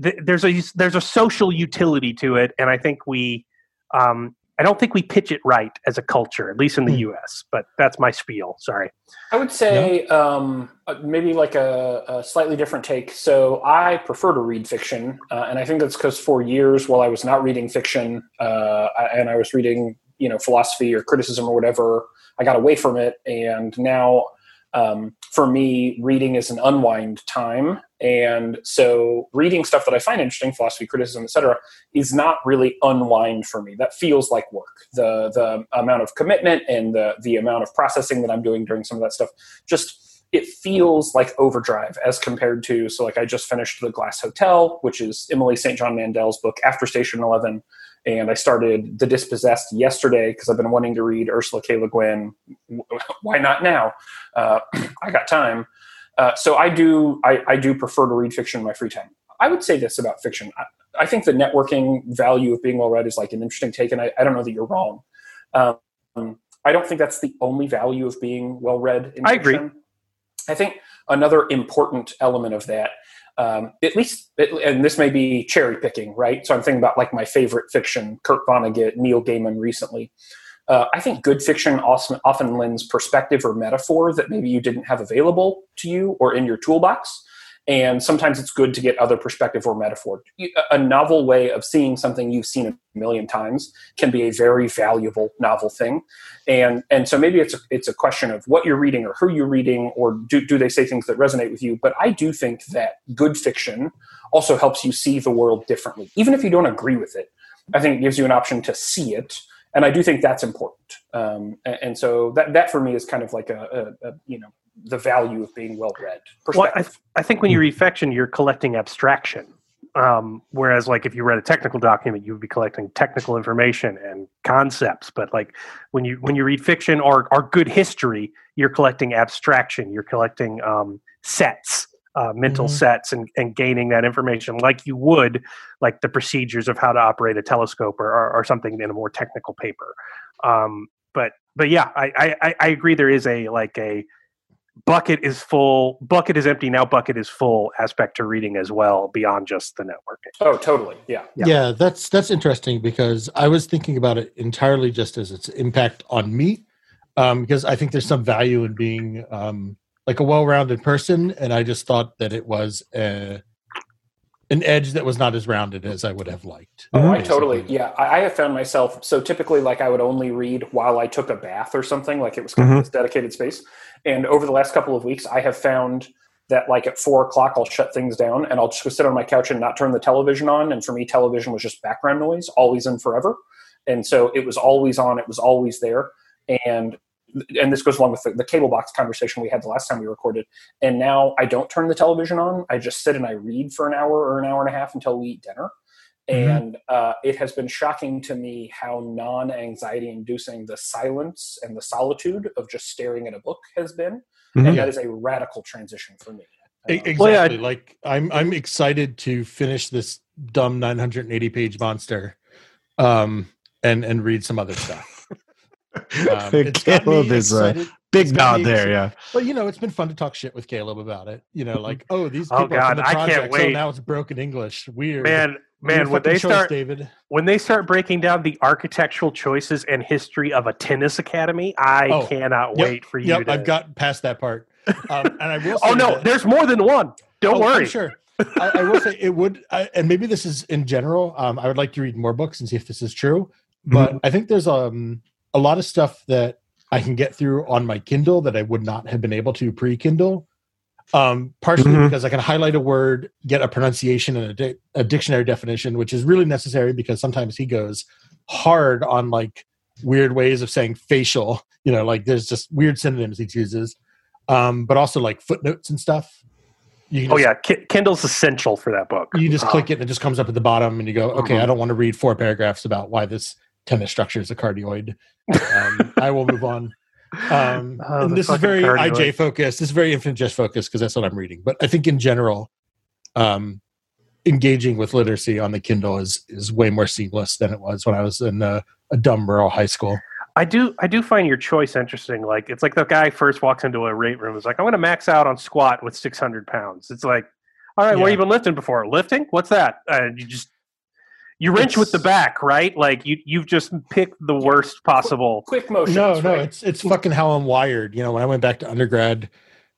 th- there's a there's a social utility to it and i think we um, i don't think we pitch it right as a culture at least in the mm. us but that's my spiel sorry i would say yeah. um, uh, maybe like a, a, slightly different take so i prefer to read fiction uh, and i think that's because for years while i was not reading fiction uh, and i was reading you know philosophy or criticism or whatever I got away from it, and now um, for me, reading is an unwind time, and so reading stuff that I find interesting, philosophy, criticism, etc., is not really unwind for me. That feels like work. The the amount of commitment and the the amount of processing that I'm doing during some of that stuff just it feels like overdrive as compared to so like i just finished the glass hotel which is emily st john mandel's book after station 11 and I started The Dispossessed yesterday because I've been wanting to read Ursula K. Le Guin. Why not now? Uh, I got time. Uh, so I do I, I, do prefer to read fiction in my free time. I would say this about fiction. I, I, think the networking value of being well read is like an interesting take, and I, I don't know that you're wrong. Um, I don't think that's the only value of being well read. I agree. I think another important element of that um, at least, and this may be cherry picking, right? So I'm thinking about like my favorite fiction, Kurt Vonnegut, Neil Gaiman recently. Uh, I think good fiction often, often lends perspective or metaphor that maybe you didn't have available to you or in your toolbox. And sometimes it's good to get other perspective or metaphor. A novel way of seeing something you've seen a million times can be a very valuable novel thing. And and so maybe it's a, it's a question of what you're reading or who you're reading or do, do they say things that resonate with you. But I do think that good fiction also helps you see the world differently, even if you don't agree with it. I think it gives you an option to see it and I do think that's important. Um, and, and, so that that for me is kind of like a, a, a you know the value of being well read. Well, I, th- I, think when you read fiction, you're collecting abstraction. Um, whereas, like if you read a technical document, you would be collecting technical information and concepts. But like when you when you read fiction or or good history, you're collecting abstraction. You're collecting um, sets uh, mental mm-hmm. sets and, and gaining that information like you would like the procedures of how to operate a telescope or, or, or something in a more technical paper um, but but yeah I, I i agree there is a like a bucket is full bucket is empty now bucket is full aspect to reading as well beyond just the networking. Oh totally yeah. Yeah, yeah that's that's interesting because i was thinking about it entirely just as its impact on me um, because i think there's some value in being um, like a well-rounded person, and I just thought that it was a, an edge that was not as rounded as I would have liked. Oh, I totally, yeah. I, I, have found myself so typically like I would only read while I took a bath or something, like it was kind mm-hmm. of this dedicated space. And over the last couple of weeks, I have found that like at four o'clock I'll shut things down and I'll just go sit on my couch and not turn the television on. And for me, television was just background noise, always and forever. And so it was always on, it was always there. And and this goes along with the, the, cable box conversation we had the last time we recorded. And now I don't turn the television on. I just sit and I read for an hour or an hour and a half until we eat dinner. Mm-hmm. And uh, it has been shocking to me how non anxiety inducing the silence and the solitude of just staring at a book has been. Mm-hmm. And that is a radical transition for me. Um, exactly. Well, yeah, like I'm, I'm excited to finish this dumb 980 page monster, um, and and read some other stuff. Um, Caleb is a big nod there, yeah. But you know, it's been fun to talk shit with Caleb about it. You know, like, oh, these oh, people oh God, the project, I can't wait. So now it's broken English. Weird, man. Man, when they choice, start, David. when they start breaking down the architectural choices and history of a tennis academy, I oh, cannot yep, wait for you. Yep, to... I've got past that part. Um, and I will. oh no, that... there's more than one. Don't oh, worry. I'm sure. I, I, will say it would, I, and maybe this is in general. Um, I would like to read more books and see if this is true. But mm-hmm. I think there's um a lot of stuff that I can get through on my Kindle that I would not have been able to pre Kindle. Um, partially mm-hmm. because I can highlight a word, get a pronunciation and a, di- a, dictionary definition, which is really necessary because sometimes he goes hard on like weird ways of saying facial. You know, like there's just weird synonyms he chooses, um, but also like footnotes and stuff. Just, oh yeah, K- Kindle's essential for that book. You just click it and it just comes up at the bottom, and you go, okay, mm-hmm. I don't want to read four paragraphs about why this tennis structure is a cardioid. Um, I will move on. Um, oh, this is very cardioid. IJ focused. This is very jest focused because that's what I'm reading. But I think in general, um, engaging with literacy on the Kindle is is way more seamless than it was when I was in a, a dumb rural high school. I do I do find your choice interesting. Like it's like the guy first walks into a rate room is like, I'm gonna max out on squat with six hundred pounds. It's like, all right, yeah. what have you been lifting before? Lifting? What's that? And uh, you just you wrench with the back, right? Like you you've just picked the worst possible quick, quick motion. No, no, right? it's it's fucking how I'm wired. You know, when I went back to undergrad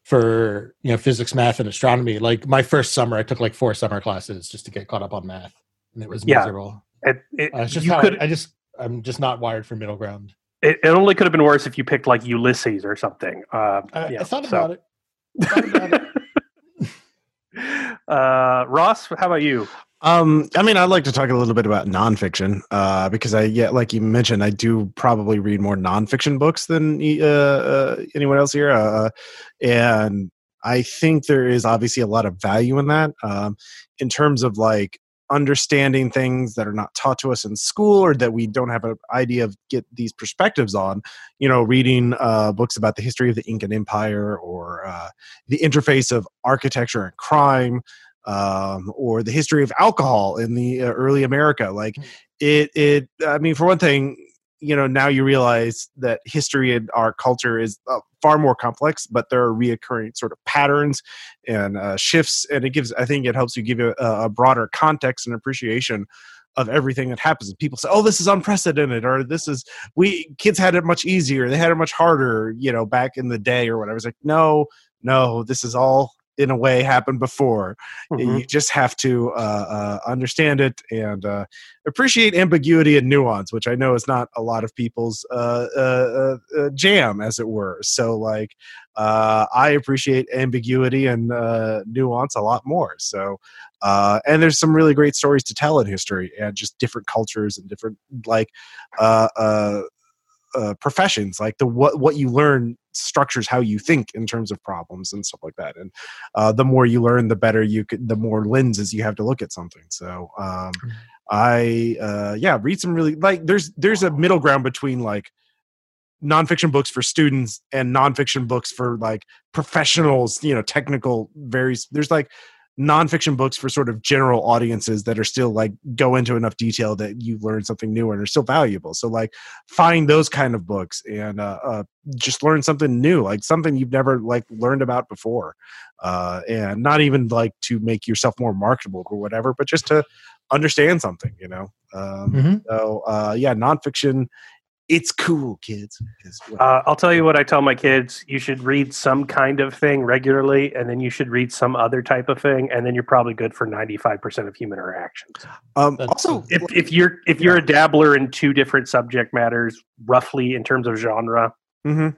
for you know physics, math, and astronomy, like my first summer, I took like four summer classes just to get caught up on math, and it was miserable. Yeah, it, it, uh, it's just how could, I, I, just I'm just not wired for middle ground. It, it, only could have been worse if you picked like Ulysses or something. Uh, I, yeah, I thought so. about it. Thought about it. uh, Ross, how about you? Um, I mean, I'd like to talk a little bit about nonfiction, uh, because I, yeah, like you mentioned, I do probably read more nonfiction books than uh, uh, anyone else here, uh, and I think there is obviously a lot of value in that, um, in terms of like understanding things that are not taught to us in school or that we don't have an idea of get these perspectives on you know reading uh, books about the history of the incan empire or uh, the interface of architecture and crime um, or the history of alcohol in the uh, early America. Like mm. it, it. I mean, for one thing, you know now you realize that history and our culture is uh, far more complex but there are reoccurring sort of patterns and uh, shifts and it gives i think it helps you give you a, a broader context and appreciation of everything that happens and people say oh this is unprecedented or this is we kids had it much easier they had it much harder you know back in the day or whatever it's like no no this is all in a way happened before. Mm-hmm. You just have to uh, uh, understand it and uh, appreciate ambiguity and nuance, which I know is not a lot of people's uh, uh, uh, jam, as it were. So, like, I appreciate ambiguity and nuance a lot more. So, and there's some really great stories to tell in history and just different cultures and different like uh, professions like the what what you learn structures how you think in terms of problems and stuff like that and uh, the more you learn the better you could the more lenses you have to look at something so um, mm-hmm. i uh, yeah read some really like there's there's a middle ground between like nonfiction books for students and nonfiction books for like professionals you know technical very there's like nonfiction books for sort of general audiences that are still like go into enough detail that you learn something new and are still valuable. So like find those kind of books and uh, uh, just learn something new, like something you've never like learned about before, uh, and not even like to make yourself more marketable or whatever, but just to understand something, you know. Um, mm-hmm. So uh, yeah, nonfiction it's cool, kids. Uh, I'll tell you what I tell my kids: you should read some kind of thing regularly, and then you should read some other type of thing, and then you're probably good for ninety five percent of human interactions. Um, also, if, if you're if you're yeah. a dabbler in two different subject matters, roughly in terms of genre, mm-hmm. you're,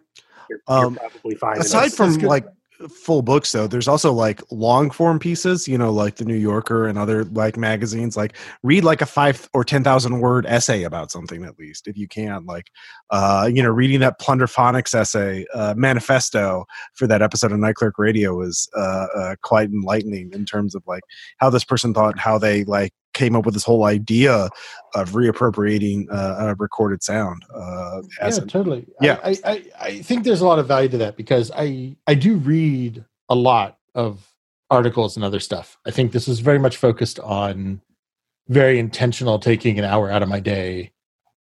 you're um, probably fine. Aside from like full books though. There's also like long form pieces you know like the new yorker and other like magazines like read like a five or ten thousand word essay about something at least if you can like uh you know reading that plunderphonics essay uh manifesto for that episode of night clerk radio was uh, uh quite enlightening in terms of like how this person thought how they like came up with this whole idea of reappropriating uh, recorded sound. Uh, yeah, totally. Yeah, I, I, I think there's a lot of value to that because I I do read a lot of articles and other stuff. I think this is very much focused on very intentional taking an hour out of my day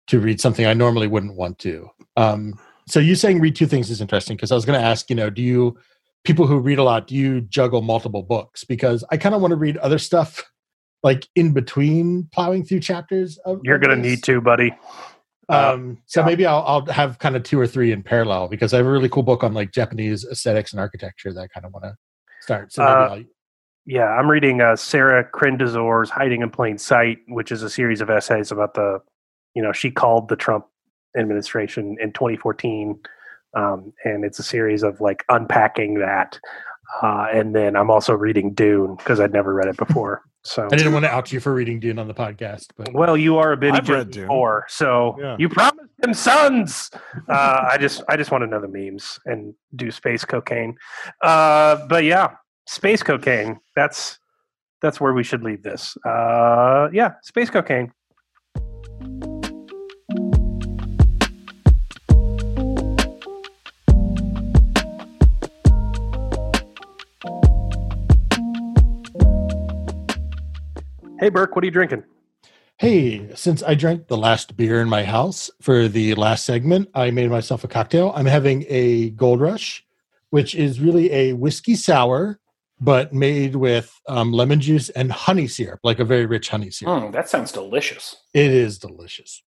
to read something I normally wouldn't want to. Um, so you saying read two things is interesting because I was going to ask, you know, do you people who read a lot do you juggle multiple books? Because I kind of want to read other stuff like in between plowing through chapters of, you're gonna need to buddy uh, um so yeah. maybe I'll, I'll have kind of two or three in parallel because i have a really cool book on like japanese aesthetics and architecture that i kind of want to start so uh, yeah i'm reading uh, sarah Kendzior's hiding in plain sight which is a series of essays about the you know she called the trump administration in 2014 um, and it's a series of like unpacking that uh, and then I'm also reading Dune because I'd never read it before. So I didn't want to out you for reading Dune on the podcast, but well, you are a bit read Dune before, so yeah. you promised him sons. Uh, I just I just want to know the memes and do space cocaine. Uh, but yeah, space cocaine. That's that's where we should leave this. Uh, yeah, space cocaine. Hey, Birk, what are you drinking? Hey, since I drank the last beer in my house for the last segment, I made myself a cocktail. I'm having a Gold Rush, which is really a whiskey sour, but made with um, lemon juice and honey syrup, like a very rich honey syrup. Mm, that sounds delicious. It is delicious.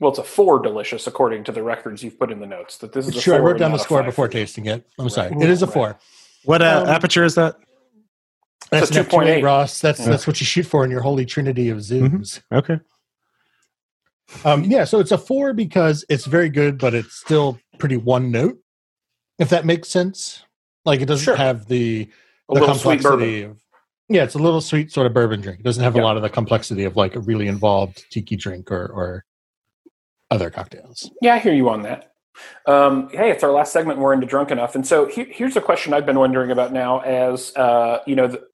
Well, it's a four delicious according to the records you've put in the notes. That this is sure. I wrote down the score before tasting it. I'm right. sorry. It is a four. What uh, um, aperture is that? That's two point eight, Ross. That's yeah. that's what you shoot for in your holy trinity of mm-hmm. zooms. Mm-hmm. Okay. Um, yeah, so it's a four because it's very good, but it's still pretty one note. If that makes sense, like it doesn't sure. have the the complexity of. Yeah, it's a little sweet sort of bourbon drink. It doesn't have a lot of the complexity of like a really involved tiki drink or or other cocktails. Yeah, I hear you on that. Um, hey, it's our last segment. We're into drunk enough, and so he, here's a question I've been wondering about now. As uh, you know, the,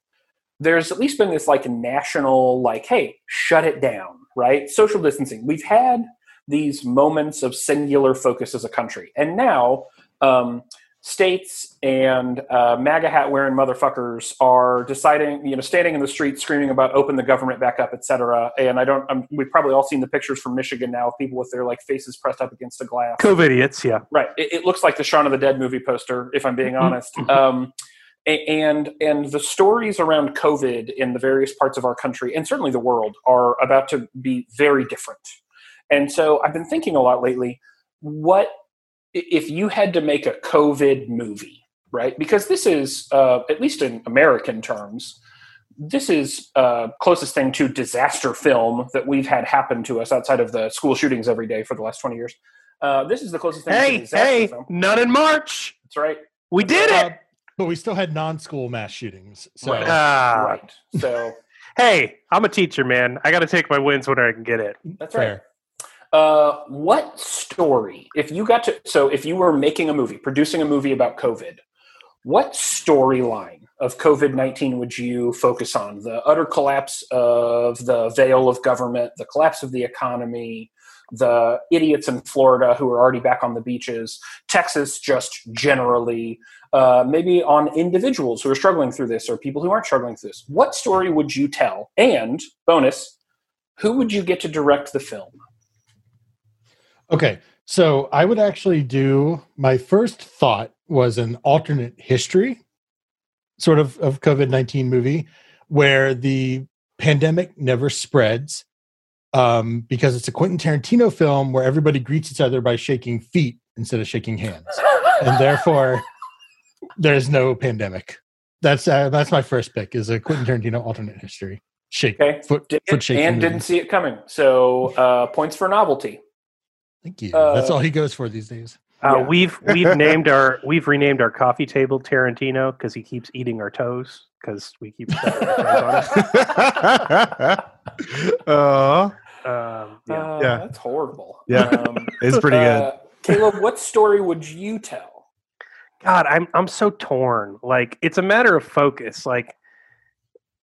there's at least been this like national, like, hey, shut it down, right? Social distancing. We've had these moments of singular focus as a country, and now um, states and uh, MAGA hat wearing motherfuckers are deciding, you know, standing in the street screaming about open the government back up, etc. And I don't, I'm, we've probably all seen the pictures from Michigan now of people with their like faces pressed up against a glass. COVID idiots, yeah. Right. It, it looks like the Shaun of the Dead movie poster, if I'm being honest. Um, a- and and the stories around COVID in the various parts of our country and certainly the world are about to be very different. And so I've been thinking a lot lately. What if you had to make a COVID movie, right? Because this is, uh, at least in American terms, this is uh, closest thing to disaster film that we've had happen to us outside of the school shootings every day for the last 20 years. Uh, this is the closest thing to Hey, disaster hey, film. none in March. That's right. We did Uh, it. But we still had non-school mass shootings. So Right. Ah. right. So Hey, I'm a teacher, man. I got to take my wins when I can get it. that's right. fair. Uh, what story, if you got to, so if you were making a movie, producing a movie about COVID, what storyline of COVID 19 would you focus on? The utter collapse of the veil of government, the collapse of the economy, the idiots in Florida who are already back on the beaches, Texas just generally, uh, maybe on individuals who are struggling through this or people who aren't struggling through this. What story would you tell? And bonus, who would you get to direct the film? Okay, so I would actually do my first thought was an alternate history, sort of of COVID nineteen movie, where the pandemic never spreads, um, because it's a Quentin Tarantino film where everybody greets each other by shaking feet instead of shaking hands, and therefore there's no pandemic. That's uh, that's my first pick is a Quentin Tarantino alternate history. Shake Okay. foot Did foot it, shaking. and movie. didn't see it coming. So uh, points for novelty. Thank you. uh, that's all he goes for these days. Uh, Yeah. We've we've named our we've renamed our coffee table Tarantino because he keeps eating our toes because we keep stepping our toes uh. Um, yeah. Uh, Yeah. that's horrible. Yeah. Um, it's pretty good. uh, Caleb, what story would you tell? God, I'm I'm so torn. Like it's a matter of focus. Like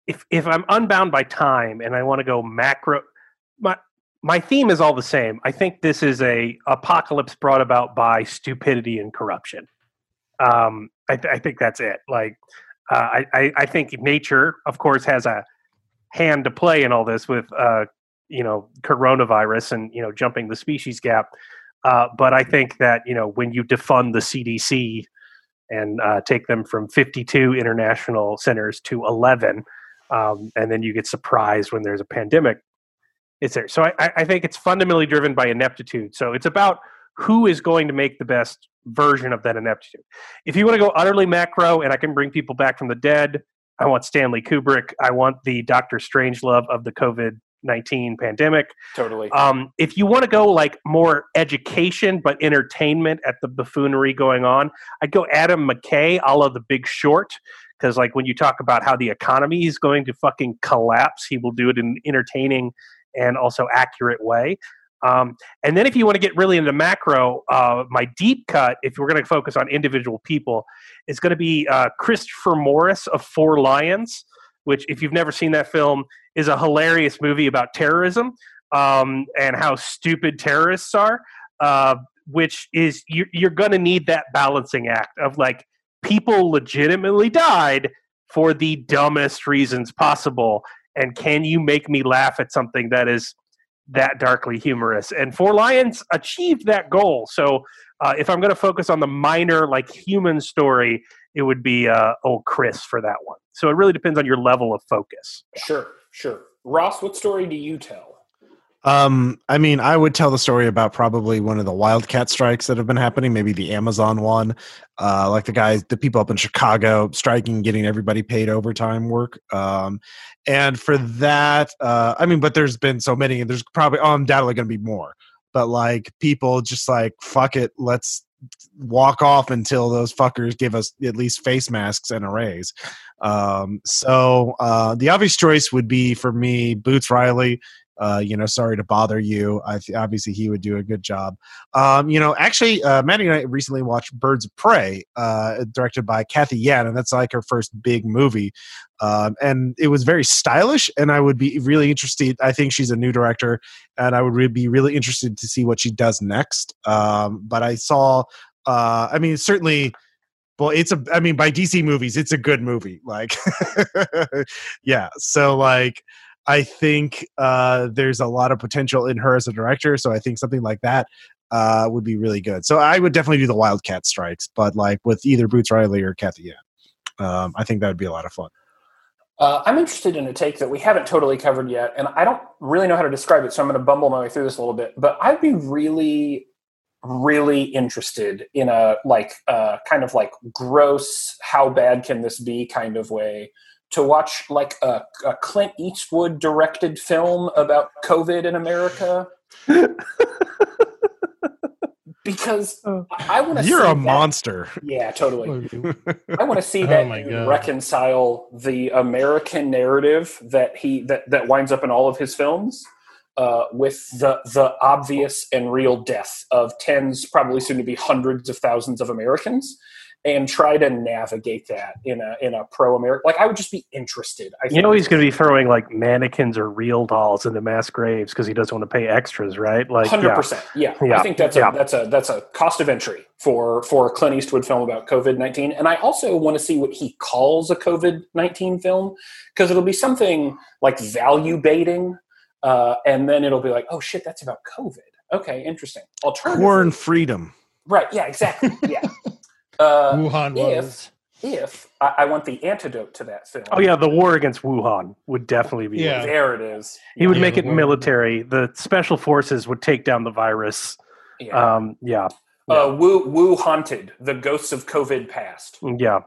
if if I'm unbound by time and I want to go macro, my my theme is all the same. I think this is a apocalypse brought about by stupidity and corruption. Um, I, th- I think that's it. Like uh, I, I I think nature, of course, has a hand to play in all this with uh, you know coronavirus and you know jumping the species gap. Uh, but I think that you know when you defund the CDC and uh, take them from 52 international centers to 11, um, and then you get surprised when there's a pandemic. It's there. So I, I think it's fundamentally driven by ineptitude. So it's about who is going to make the best version of that ineptitude. If you want to go utterly macro, and I can bring people back from the dead, I want Stanley Kubrick. I want the Doctor Strangelove of the COVID 19 pandemic. Totally. Um, if you want to go like more education but entertainment at the buffoonery going on, I'd go Adam McKay, a la The Big Short, because like when you talk about how the economy is going to fucking collapse, he will do it in an entertaining and also accurate way. Um, and then if you want to get really into macro, uh, my deep cut, if we're going to focus on individual people, is going to be uh, Christopher Morris of Four Lions, which if you've never seen that film, is a hilarious movie about terrorism um, and how stupid terrorists are. Uh, which is you're, you're going to need that balancing act of like people legitimately died for the dumbest reasons possible, and can you make me laugh at something that is that darkly humorous? And Four Lions achieved that goal. So uh, if I'm going to focus on the minor like human story, it would be uh, old Chris for that one. So it really depends on your level of focus. Sure, sure. Ross, what story do you tell? Um, I mean, I would tell the story about probably one of the wildcat strikes that have been happening, maybe the Amazon one, uh, like the guys, the people up in Chicago striking, getting everybody paid overtime work. Um, and for that, uh, I mean, but there's been so many, and there's probably oh, undoubtedly going to be more. But like people just like fuck it, let's walk off until those fuckers give us at least face masks and a raise. Um, so uh, the obvious choice would be for me, Boots Riley uh, you know, sorry to bother you. I th- obviously he would do a good job. Um, you know, actually, uh, Maddie and I recently watched Birds of Prey, uh, directed by Cathy Yan, and that's like her first big movie. Um, and it was very stylish, and I would be really interested. I think she's a new director, and I would re- be really interested to see what she does next. Um, but I saw, uh, I mean, certainly well, it's a. I mean, by DC movies, it's a good movie. Like, yeah. So like, I think uh, there's a lot of potential in her as a director. So I think something like that uh, would be really good. So I would definitely do the Wildcat Strikes, but like with either Boots Riley or Cathy Yan. Um, I think that would be a lot of fun. Uh, I'm interested in a take that we haven't totally covered yet, and I don't really know how to describe it, so I'm going to bumble my way through this a little bit. But I'd be really, really interested in a like uh, kind of like gross, how bad can this be kind of way to watch like a, a Clint Eastwood directed film about COVID in America. because Oh. I want to. You're a that. monster. Yeah, totally. I want to see Oh that my dude God. reconcile the American narrative that he that that winds up in all of his films uh, with the the obvious and real death of tens, probably soon to be hundreds of thousands of Americans, and try to navigate that in a in a pro American. Like I would just be interested. I You know he's going to be throwing like mannequins or real dolls into mass graves because he doesn't want to pay extras, right? Like, Hundred yeah. percent. Yeah, Yeah. I think that's Yeah. a that's a that's a cost of entry for for a Clint Eastwood film about COVID nineteen, and I also want to see what he calls a COVID nineteen film because it'll be something like value baiting, uh, and then it'll be like, oh shit, that's about COVID. Okay, interesting. Alternatively, Corn freedom. right? Yeah, exactly. Yeah. Uh, Wuhan if- was. if I, I want the antidote to that film, Oh yeah, the war against Wuhan would definitely be. Yeah. there it is. He would Yeah, make the it war- military. The special forces would take down the virus. Yeah. Um, yeah, uh, Wu Wu haunted the ghosts of COVID past. yeah.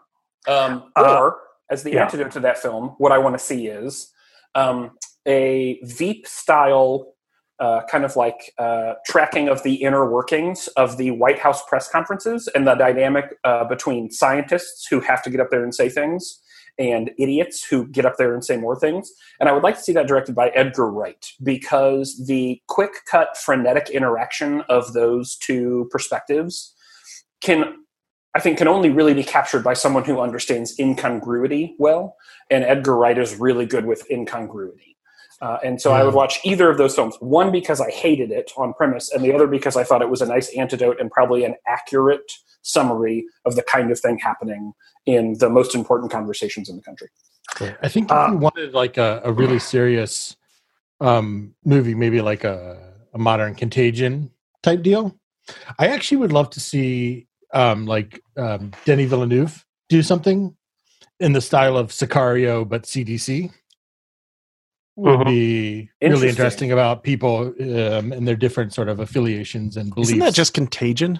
Um, Uh, or, as the yeah. antidote to that film, what I want to see is um, a Veep style uh, kind of like uh, tracking of the inner workings of the White House press conferences and the dynamic uh, between scientists who have to get up there and say things and idiots who get up there and say more things. And I would like to see that directed by Edgar Wright because the quick cut, frenetic interaction of those two perspectives can I think can only really be captured by someone who understands incongruity well, and Edgar Wright is really good with incongruity. Uh, and so I would watch either of those films. One because I hated it on premise, and the other because I thought it was a nice antidote and probably an accurate summary of the kind of thing happening in the most important conversations in the country. I think if Uh, you wanted like a, a really serious um, movie, maybe like a, a modern Contagion type deal, I actually would love to see um, like um, Denny Villeneuve do something in the style of Sicario but CDC. Would Mhm. be really Interesting. interesting about people um, and their different sort of affiliations and beliefs. Isn't that just Contagion?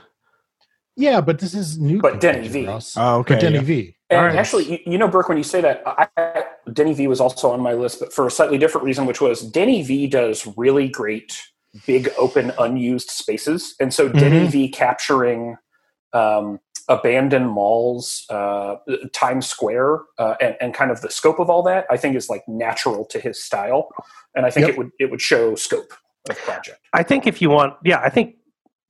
yeah? But this is new. But Denny V. Ross. Oh, okay. But Denny yeah. V. And All right. actually, you, you know, Birk, when you say that, I, I, Denny V was also on my list, but for a slightly different reason, which was Denny V does really great big open unused spaces, and so Denny Mhm. V capturing um, abandoned malls, uh, Times Square, uh, and, and kind of the scope of all that, I think is like natural to his style, and I think Yep. it would it would show scope of project. I think if you want, yeah, I think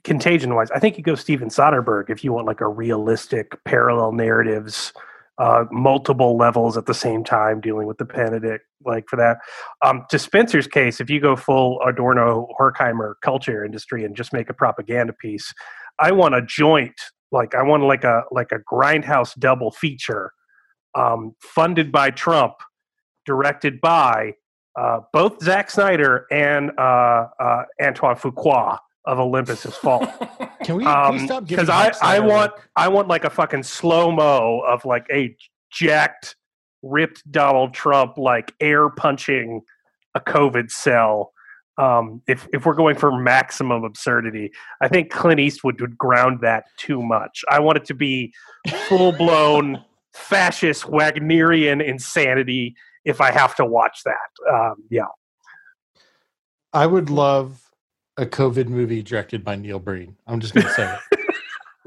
contagion wise, I think you go Steven Soderbergh if you want like a realistic parallel narratives, uh, multiple levels at the same time dealing with the Benedict, like for that. Um, to Spencer's case, if you go full Adorno Horkheimer culture industry and just make a propaganda piece, I want a joint, like I want like a like a grindhouse double feature, um, funded by Trump, directed by uh, both Zack Snyder and uh, uh, Antoine Fuqua of Olympus Has Fallen. Can we Um, stop giving? Because I, I want like- I want like a fucking slow mo of like a jacked, ripped Donald Trump like air punching a COVID cell. Um, if if we're going for maximum absurdity, I think Clint Eastwood would ground that too much. I want it to be full blown fascist Wagnerian insanity. If I have to watch that, um, yeah. I would love a COVID movie directed by Neil Breen. I'm just going to say it.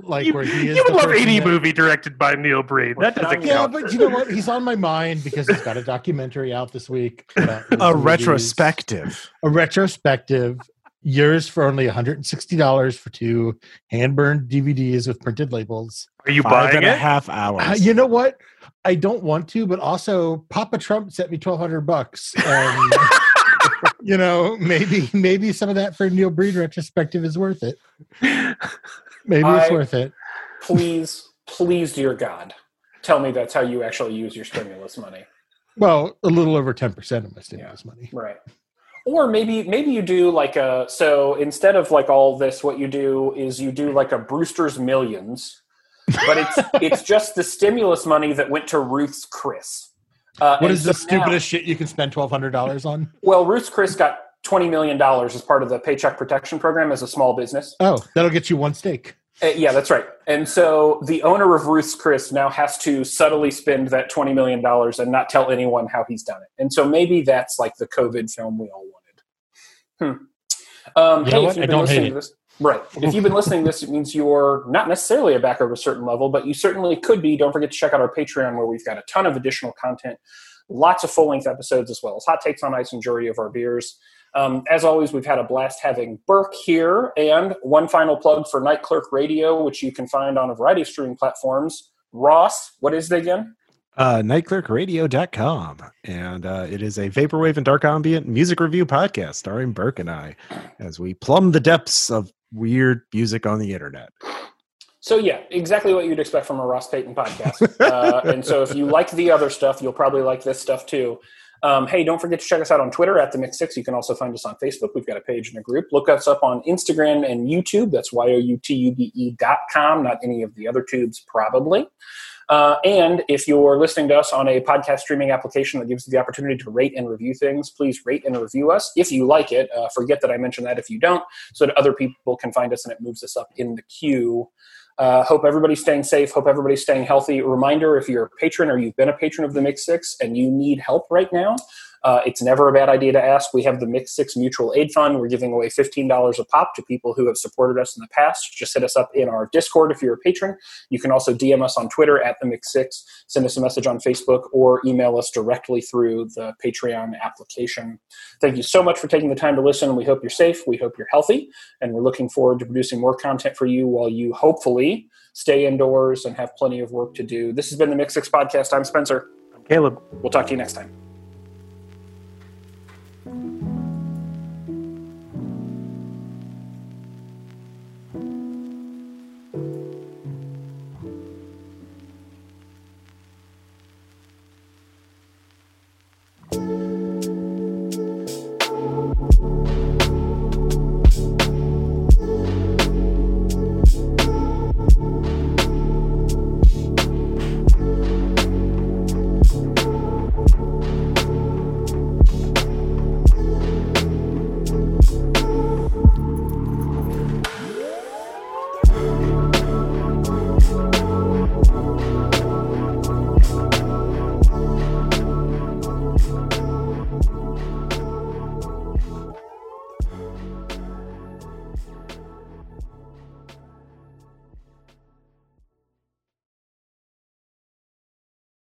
Like you, where he is. you would love person any that- movie directed by Neil Breen. That doesn't Yeah, count. but you know what? He's on my mind because he's got a documentary out this week. about A movies. retrospective. A retrospective. Yours for only $160 for two hand burned DVDs with printed labels. Are you Five buying and a it? half hours. Uh, you know what? I don't want to, but also Papa Trump sent me 1200 bucks. And, you know, maybe maybe some of that for Neil Breen retrospective is worth it. Maybe it's I- worth it. please, please, dear God, tell me that's how you actually use your stimulus money. Well, a little over ten percent of my stimulus money. Right. Or maybe maybe you do like a so instead of like all this, what you do is you do like a Brewster's Millions, but it's it's just the stimulus money that went to Ruth's Chris. Uh, what is so the stupidest now, shit you can spend twelve hundred dollars on? Well, Ruth's Chris got twenty million dollars as part of the Paycheck Protection Program as a small business. Oh, that'll get you one steak. Uh, yeah, that's right. And so the owner of Ruth's Chris now has to subtly spend that $20 million and not tell anyone how he's done it. And so maybe that's like the COVID film we all wanted. Hmm. Um, you hey, if you've been listening to this, right. if you've been listening to this, it means you're not necessarily a backer of a certain level, but you certainly could be. Don't forget to check out our Patreon where we've got a ton of additional content, lots of full length episodes as well as hot takes on ice and jury of our beers. Um, as always, we've had a blast having Birk here. And one final plug for Night Clerk Radio, which you can find on a variety of streaming platforms. Ross, what is it again? Uh, nightclerkradio.com. And uh, it is a vaporwave and dark ambient music review podcast starring Birk and I as we plumb the depths of weird music on the internet. So yeah, exactly what you'd expect from a Ross Payton podcast. uh, and so if you like the other stuff, you'll probably like this stuff too. Um, hey, don't forget to check us out on Twitter at the Mixed Six. You can also find us on Facebook. We've got a page and a group. Look us up on Instagram and YouTube. That's y o u t u b e dot com. Not any of the other tubes, probably. Uh, and if you're listening to us on a podcast streaming application that gives you the opportunity to rate and review things, please rate and review us if you like it. Uh, forget that I mentioned that if you don't, so that other people can find us and it moves us up in the queue. Uh, hope everybody's staying safe. Hope everybody's staying healthy. Reminder if you're a patron or you've been a patron of the Mixed Six and you need help right now, uh, it's never a bad idea to ask. We have the Mixed Six Mutual Aid Fund. We're giving away $15 a pop to people who have supported us in the past. Just hit us up in our Discord if you're a patron. You can also DM us on Twitter at the Mixed Six, send us a message on Facebook, or email us directly through the Patreon application. Thank you so much for taking the time to listen. We hope you're safe. We hope you're healthy. And we're looking forward to producing more content for you while you hopefully stay indoors and have plenty of work to do. This has been the Mixed Six Podcast. I'm Spencer. I'm Caleb. We'll talk to you next time.